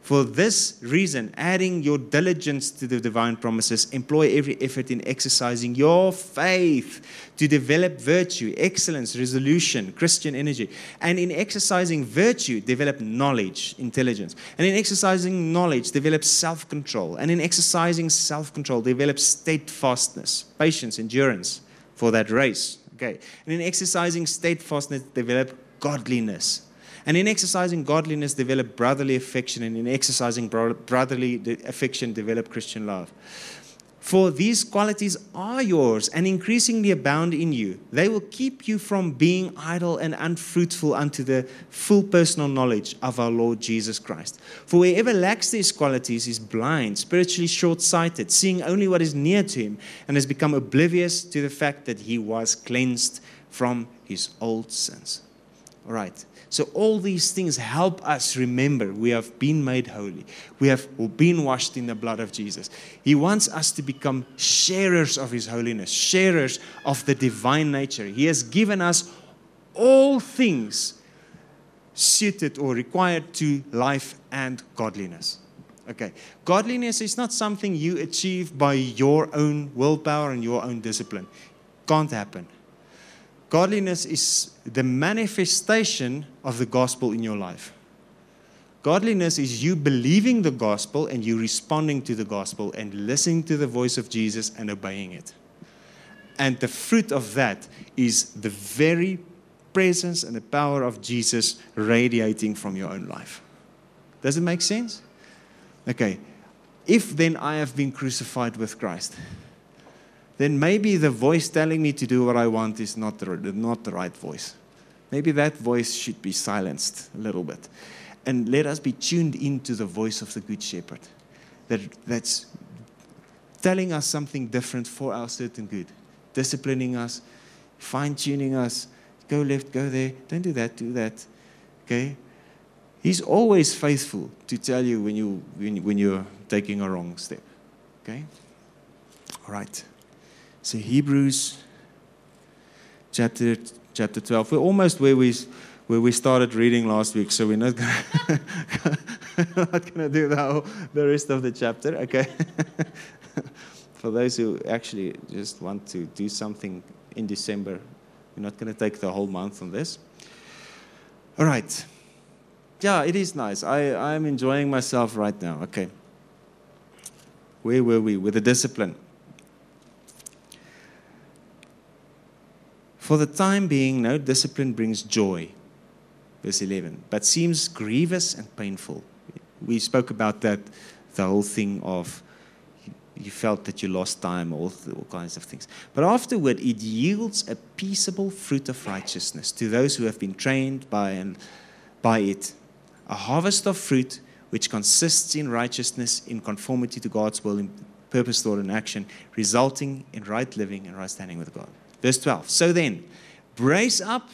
for this reason, adding your diligence to the divine promises, employ every effort in exercising your faith to develop virtue, excellence, resolution, Christian energy. And in exercising virtue, develop knowledge, intelligence. And in exercising knowledge, develop self control. And in exercising self control, develop steadfastness, patience, endurance for that race. Okay. And in exercising steadfastness, develop godliness and in exercising godliness, develop brotherly affection. And in exercising brotherly affection, develop Christian love. For these qualities are yours and increasingly abound in you. They will keep you from being idle and unfruitful unto the full personal knowledge of our Lord Jesus Christ. For whoever lacks these qualities is blind, spiritually short sighted, seeing only what is near to him, and has become oblivious to the fact that he was cleansed from his old sins. All right. So, all these things help us remember we have been made holy. We have been washed in the blood of Jesus. He wants us to become sharers of His holiness, sharers of the divine nature. He has given us all things suited or required to life and godliness. Okay. Godliness is not something you achieve by your own willpower and your own discipline. Can't happen. Godliness is the manifestation of the gospel in your life. Godliness is you believing the gospel and you responding to the gospel and listening to the voice of Jesus and obeying it. And the fruit of that is the very presence and the power of Jesus radiating from your own life. Does it make sense? Okay. If then I have been crucified with Christ, then maybe the voice telling me to do what I want is not the, not the right voice. Maybe that voice should be silenced a little bit. And let us be tuned into the voice of the Good Shepherd that, that's telling us something different for our certain good, disciplining us, fine tuning us. Go left, go there. Don't do that, do that. Okay? He's always faithful to tell you when, you, when, when you're taking a wrong step. Okay? All right. So Hebrews chapter chapter 12. We're almost where we where we started reading last week, so we're not gonna, *laughs* not going to do the, whole, the rest of the chapter, okay? *laughs* For those who actually just want to do something in December, we're not going to take the whole month on this. All right. Yeah, it is nice. I, I'm enjoying myself right now. Okay. Where were we? With the discipline. For the time being, no discipline brings joy. Verse 11. But seems grievous and painful. We spoke about that, the whole thing of you felt that you lost time, all, all kinds of things. But afterward, it yields a peaceable fruit of righteousness to those who have been trained by, and, by it. A harvest of fruit which consists in righteousness in conformity to God's will, in purpose, thought, and action, resulting in right living and right standing with God. Verse 12. So then, brace up,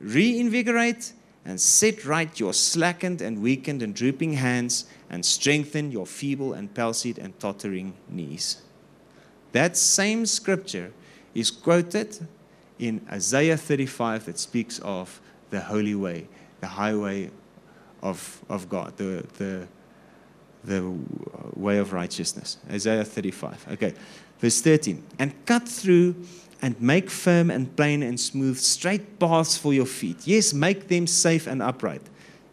reinvigorate, and set right your slackened and weakened and drooping hands and strengthen your feeble and palsied and tottering knees. That same scripture is quoted in Isaiah 35 that speaks of the holy way, the highway of, of God, the, the, the way of righteousness. Isaiah 35. Okay, verse 13. And cut through and make firm and plain and smooth straight paths for your feet. Yes, make them safe and upright.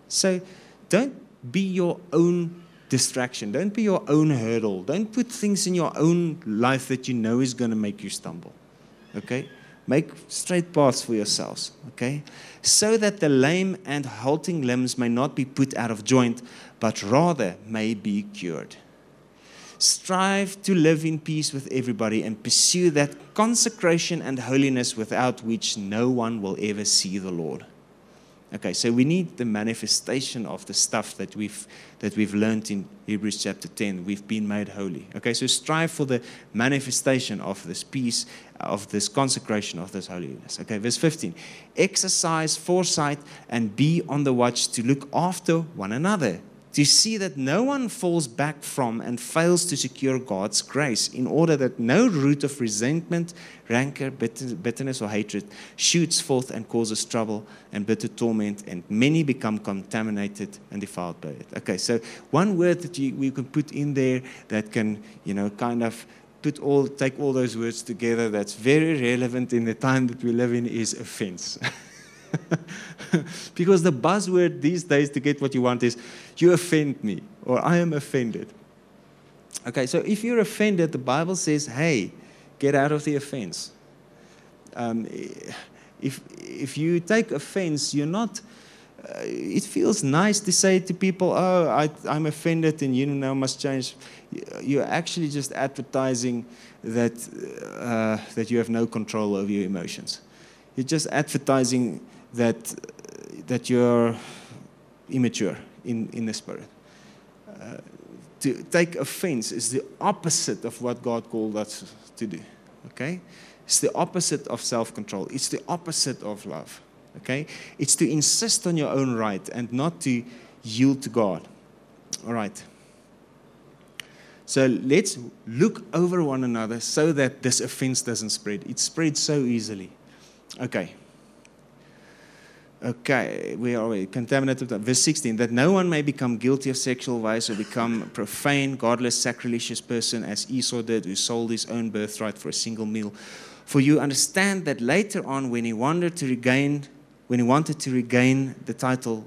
So don't be your own distraction. Don't be your own hurdle. Don't put things in your own life that you know is going to make you stumble. Okay? Make straight paths for yourselves. Okay? So that the lame and halting limbs may not be put out of joint, but rather may be cured. Strive to live in peace with everybody and pursue that consecration and holiness without which no one will ever see the Lord. Okay, so we need the manifestation of the stuff that we've that we've learned in Hebrews chapter 10. We've been made holy. Okay, so strive for the manifestation of this peace, of this consecration, of this holiness. Okay, verse 15. Exercise foresight and be on the watch to look after one another to see that no one falls back from and fails to secure God's grace, in order that no root of resentment, rancor, bitterness, or hatred shoots forth and causes trouble and bitter torment, and many become contaminated and defiled by it. Okay, so one word that you, we can put in there that can, you know, kind of put all, take all those words together that's very relevant in the time that we live in is offense. *laughs* because the buzzword these days to get what you want is, you offend me, or I am offended. Okay, so if you're offended, the Bible says, hey, get out of the offense. Um, if, if you take offense, you're not. Uh, it feels nice to say to people, oh, I, I'm offended and you now must change. You're actually just advertising that, uh, that you have no control over your emotions. You're just advertising that, that you're immature in, in the spirit. Uh, to take offense is the opposite of what God called us to do. Okay? It's the opposite of self control, it's the opposite of love. Okay? It's to insist on your own right and not to yield to God. All right. So let's look over one another so that this offense doesn't spread. It spreads so easily. Okay. Okay, we are contaminated. Verse 16, that no one may become guilty of sexual vice or become *laughs* profane, godless, sacrilegious person as Esau did, who sold his own birthright for a single meal. For you understand that later on, when he wanted to regain, when he wanted to regain the title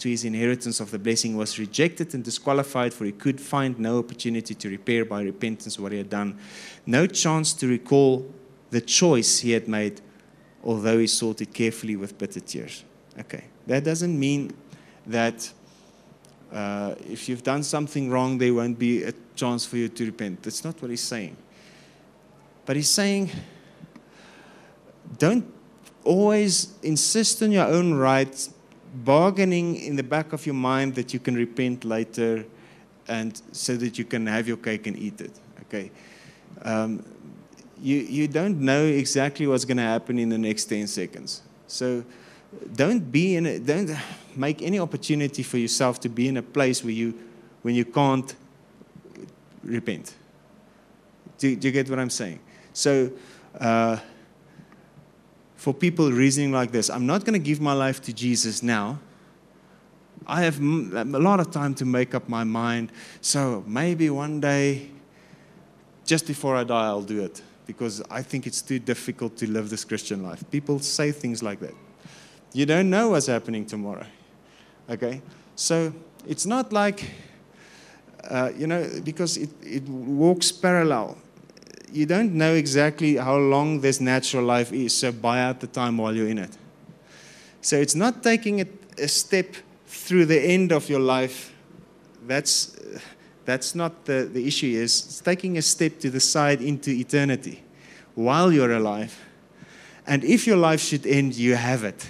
to his inheritance of the blessing, was rejected and disqualified, for he could find no opportunity to repair by repentance what he had done, no chance to recall the choice he had made, although he sought it carefully with bitter tears. Okay. That doesn't mean that uh, if you've done something wrong, there won't be a chance for you to repent. That's not what he's saying. But he's saying, don't always insist on your own rights, bargaining in the back of your mind that you can repent later and so that you can have your cake and eat it. Okay. Um, you, you don't know exactly what's going to happen in the next 10 seconds. So don't be in a, don't make any opportunity for yourself to be in a place where you when you can't repent. Do, do you get what i'm saying? So uh, for people reasoning like this i'm not going to give my life to jesus now. I have a lot of time to make up my mind. So maybe one day just before i die i'll do it because i think it's too difficult to live this christian life. People say things like that you don't know what's happening tomorrow. Okay? So it's not like, uh, you know, because it, it walks parallel. You don't know exactly how long this natural life is, so buy out the time while you're in it. So it's not taking a, a step through the end of your life. That's, That's not the, the issue. Is it's taking a step to the side into eternity while you're alive. And if your life should end, you have it.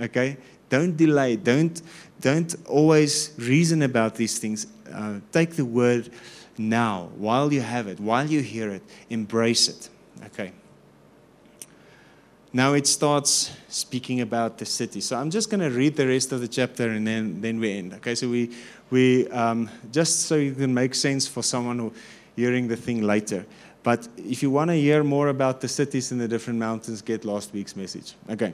Okay? Don't delay. Don't, don't always reason about these things. Uh, take the word now, while you have it, while you hear it, embrace it. Okay. Now it starts speaking about the city. So I'm just going to read the rest of the chapter and then, then we end. Okay, so we, we um, just so you can make sense for someone who hearing the thing later. But if you want to hear more about the cities and the different mountains, get last week's message. Okay.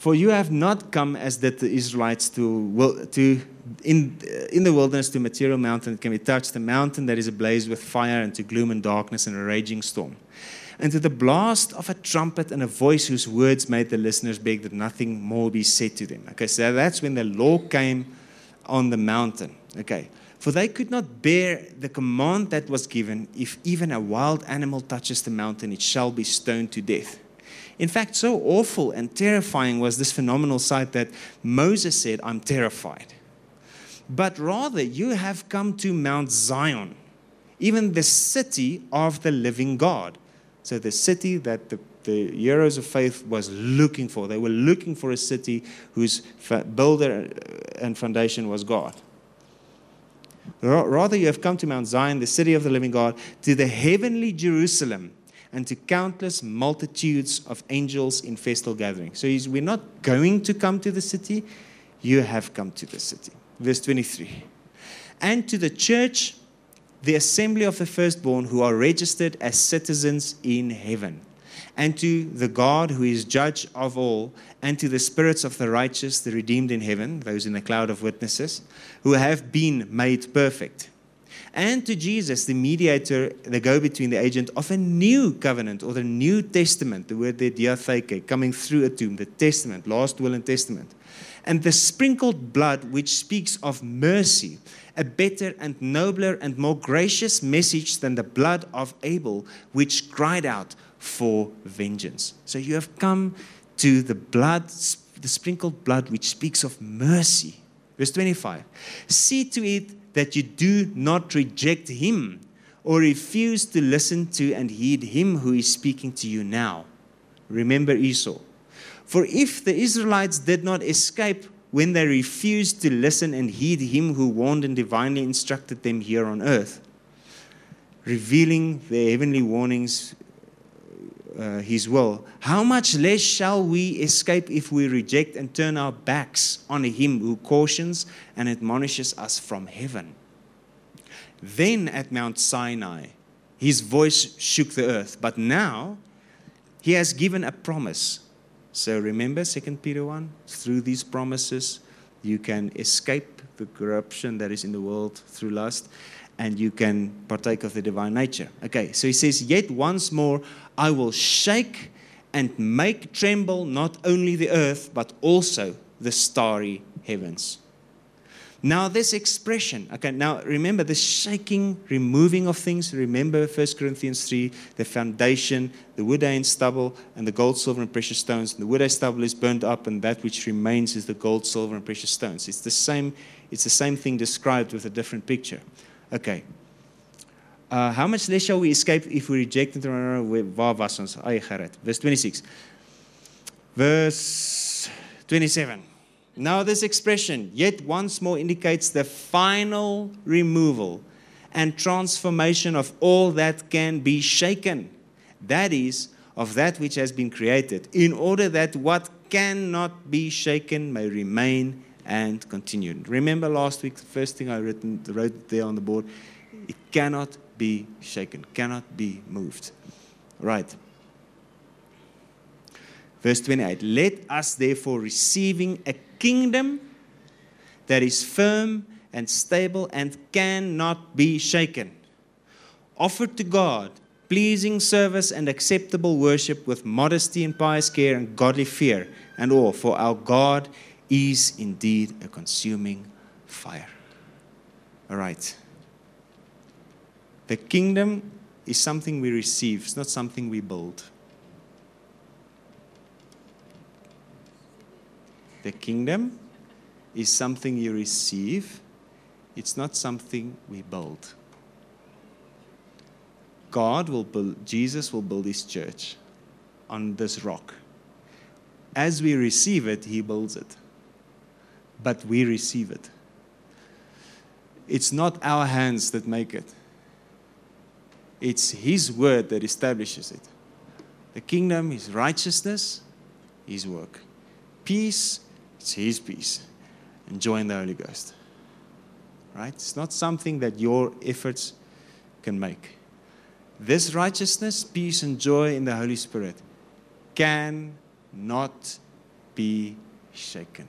For you have not come as did the Israelites to, to in, in the wilderness to material mountain that can be touched, a mountain that is ablaze with fire and to gloom and darkness and a raging storm and to the blast of a trumpet and a voice whose words made the listeners beg that nothing more be said to them. Okay, so that's when the law came on the mountain. Okay, for they could not bear the command that was given if even a wild animal touches the mountain, it shall be stoned to death. In fact, so awful and terrifying was this phenomenal sight that Moses said, I'm terrified. But rather, you have come to Mount Zion, even the city of the living God so the city that the, the heroes of faith was looking for, they were looking for a city whose builder and foundation was God. Rather, you have come to Mount Zion, the city of the living God, to the heavenly Jerusalem, and to countless multitudes of angels in festal gathering. So we're not going to come to the city, you have come to the city. Verse 23. And to the church the assembly of the firstborn who are registered as citizens in heaven, and to the God who is judge of all, and to the spirits of the righteous, the redeemed in heaven, those in the cloud of witnesses, who have been made perfect. And to Jesus, the mediator, the go between, the agent of a new covenant or the New Testament, the word there, diatheke, coming through a tomb, the testament, last will and testament. And the sprinkled blood, which speaks of mercy a better and nobler and more gracious message than the blood of Abel, which cried out for vengeance. So you have come to the blood, the sprinkled blood, which speaks of mercy. Verse 25 See to it that you do not reject him or refuse to listen to and heed him who is speaking to you now. Remember Esau. For if the Israelites did not escape when they refused to listen and heed him who warned and divinely instructed them here on earth, revealing their heavenly warnings, uh, his will, how much less shall we escape if we reject and turn our backs on him who cautions and admonishes us from heaven? Then at Mount Sinai, his voice shook the earth, but now he has given a promise so remember 2 Peter 1 through these promises, you can escape the corruption that is in the world through lust and you can partake of the divine nature. Okay, so he says, Yet once more I will shake and make tremble not only the earth, but also the starry heavens. Now, this expression, okay, now remember the shaking, removing of things. Remember 1 Corinthians 3, the foundation, the wood, and stubble, and the gold, silver, and precious stones. And the wood, and stubble is burned up, and that which remains is the gold, silver, and precious stones. It's the same, it's the same thing described with a different picture. Okay. Uh, how much less shall we escape if we reject it? Verse 26. Verse 27. Now, this expression, yet once more, indicates the final removal and transformation of all that can be shaken. That is, of that which has been created, in order that what cannot be shaken may remain and continue. Remember last week, the first thing I written, wrote there on the board? It cannot be shaken, cannot be moved. Right. Verse 28 Let us therefore, receiving a kingdom that is firm and stable and cannot be shaken, offer to God pleasing service and acceptable worship with modesty and pious care and godly fear and awe, for our God is indeed a consuming fire. All right. The kingdom is something we receive, it's not something we build. The kingdom is something you receive, It's not something we build. God will build, Jesus will build his church on this rock. As we receive it, he builds it. But we receive it. It's not our hands that make it, it's his word that establishes it. The kingdom is righteousness, his work. Peace, it's his peace. And the Holy Ghost. Right? It's not something that your efforts can make. This righteousness, peace, and joy in the Holy Spirit can not be shaken.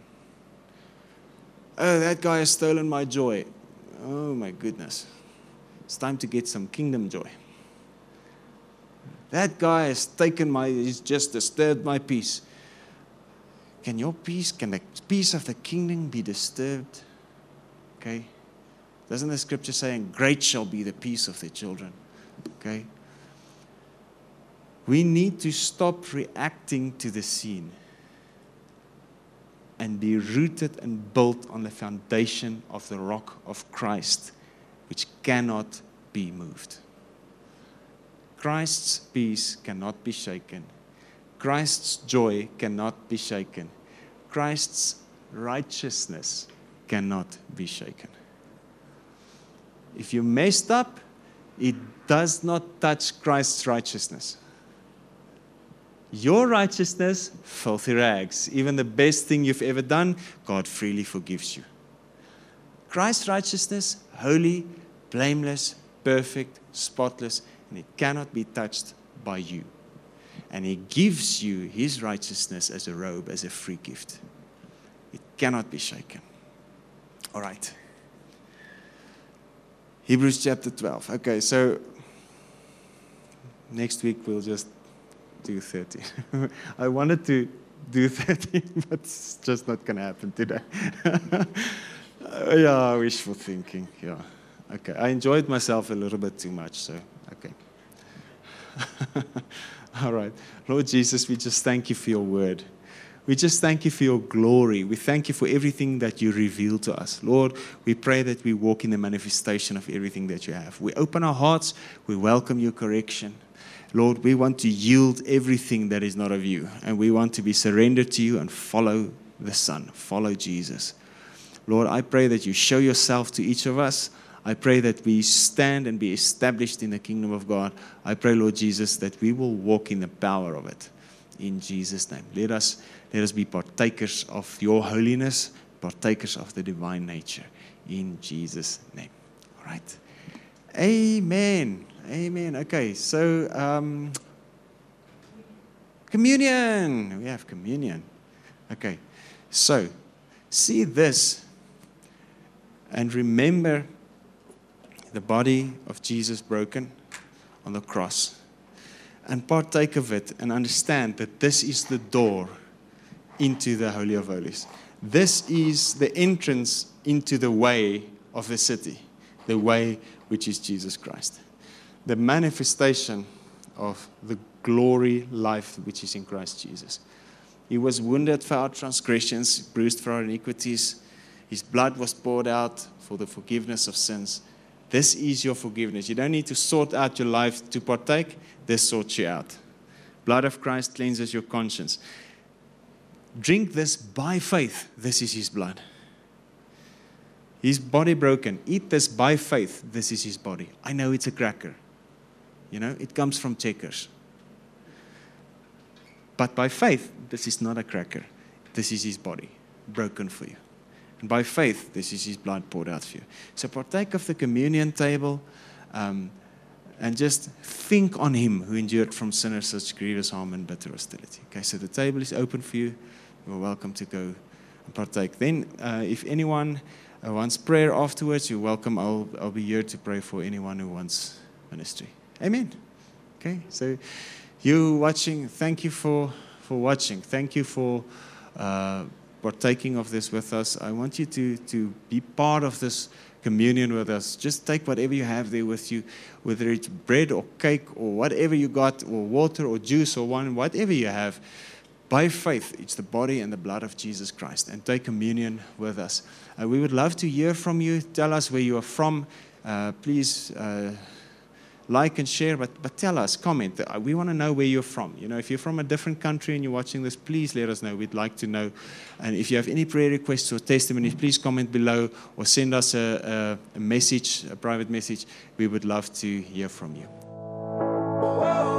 Oh, that guy has stolen my joy. Oh, my goodness. It's time to get some kingdom joy. That guy has taken my, he's just disturbed my peace. Can your peace, can the peace of the kingdom be disturbed? Okay. Doesn't the scripture say, great shall be the peace of the children? Okay? We need to stop reacting to the scene and be rooted and built on the foundation of the rock of Christ, which cannot be moved. Christ's peace cannot be shaken. Christ's joy cannot be shaken. Christ's righteousness cannot be shaken. If you messed up, it does not touch Christ's righteousness. Your righteousness, filthy rags. Even the best thing you've ever done, God freely forgives you. Christ's righteousness, holy, blameless, perfect, spotless, and it cannot be touched by you. And He gives you His righteousness as a robe, as a free gift. It cannot be shaken. All right. Hebrews chapter 12. Okay, so next week we'll just do 13. *laughs* I wanted to do 13, *laughs* but it's just not going to happen today. *laughs* yeah, wishful thinking. Yeah. Okay. I enjoyed myself a little bit too much, so. *laughs* All right. Lord Jesus, we just thank you for your word. We just thank you for your glory. We thank you for everything that you reveal to us. Lord, we pray that we walk in the manifestation of everything that you have. We open our hearts, we welcome your correction. Lord, we want to yield everything that is not of you, and we want to be surrendered to you and follow the Son, follow Jesus. Lord, I pray that you show yourself to each of us. I pray that we stand and be established in the kingdom of God. I pray, Lord Jesus, that we will walk in the power of it. In Jesus' name. Let us, let us be partakers of your holiness, partakers of the divine nature. In Jesus' name. All right. Amen. Amen. Okay, so um, communion. We have communion. Okay, so see this and remember the body of Jesus broken on the cross and partake of it and understand that this is the door into the Holy of Holies. This is the entrance into the way of the city, the way which is Jesus Christ the manifestation of the glory life which is in Christ Jesus. He was wounded for our transgressions, bruised for our iniquities. His blood was poured out for the forgiveness of sins. This is your forgiveness. You don't need to sort out your life to partake, this sorts you out. Blood of Christ cleanses your conscience. Drink this by faith. This is his blood. His body broken. Eat this by faith. This is his body. I know it's a cracker. You know, it comes from Checkers. But by faith, this is not a cracker. This is his body, broken for you. And by faith, this is his blood poured out for you. So partake of the communion table um, and just think on him who endured from sinners such grievous harm and bitter hostility. Okay, so the table is open for you. You're welcome to go and partake. Then, uh, if anyone uh, wants prayer afterwards, you're welcome. I'll, I'll be here to pray for anyone who wants ministry. Amen. Okay, so you watching, thank you for, for watching. Thank you for uh, partaking of this with us. I want you to, to be part of this communion with us. Just take whatever you have there with you, whether it's bread or cake or whatever you got, or water or juice or wine, whatever you have. by faith, it's the body and the blood of Jesus Christ, and take communion with us. Uh, we would love to hear from you. Tell us where you are from. Uh, please uh, like and share, but, but tell us, comment. Uh, We want to know where you're from. You know, if you're from a different country and you're watching this, please let us know. We'd like to know. And if you have any prayer requests or testimonies, please comment below or send us a, a, a message, a private message. We would love to hear from you. Whoa.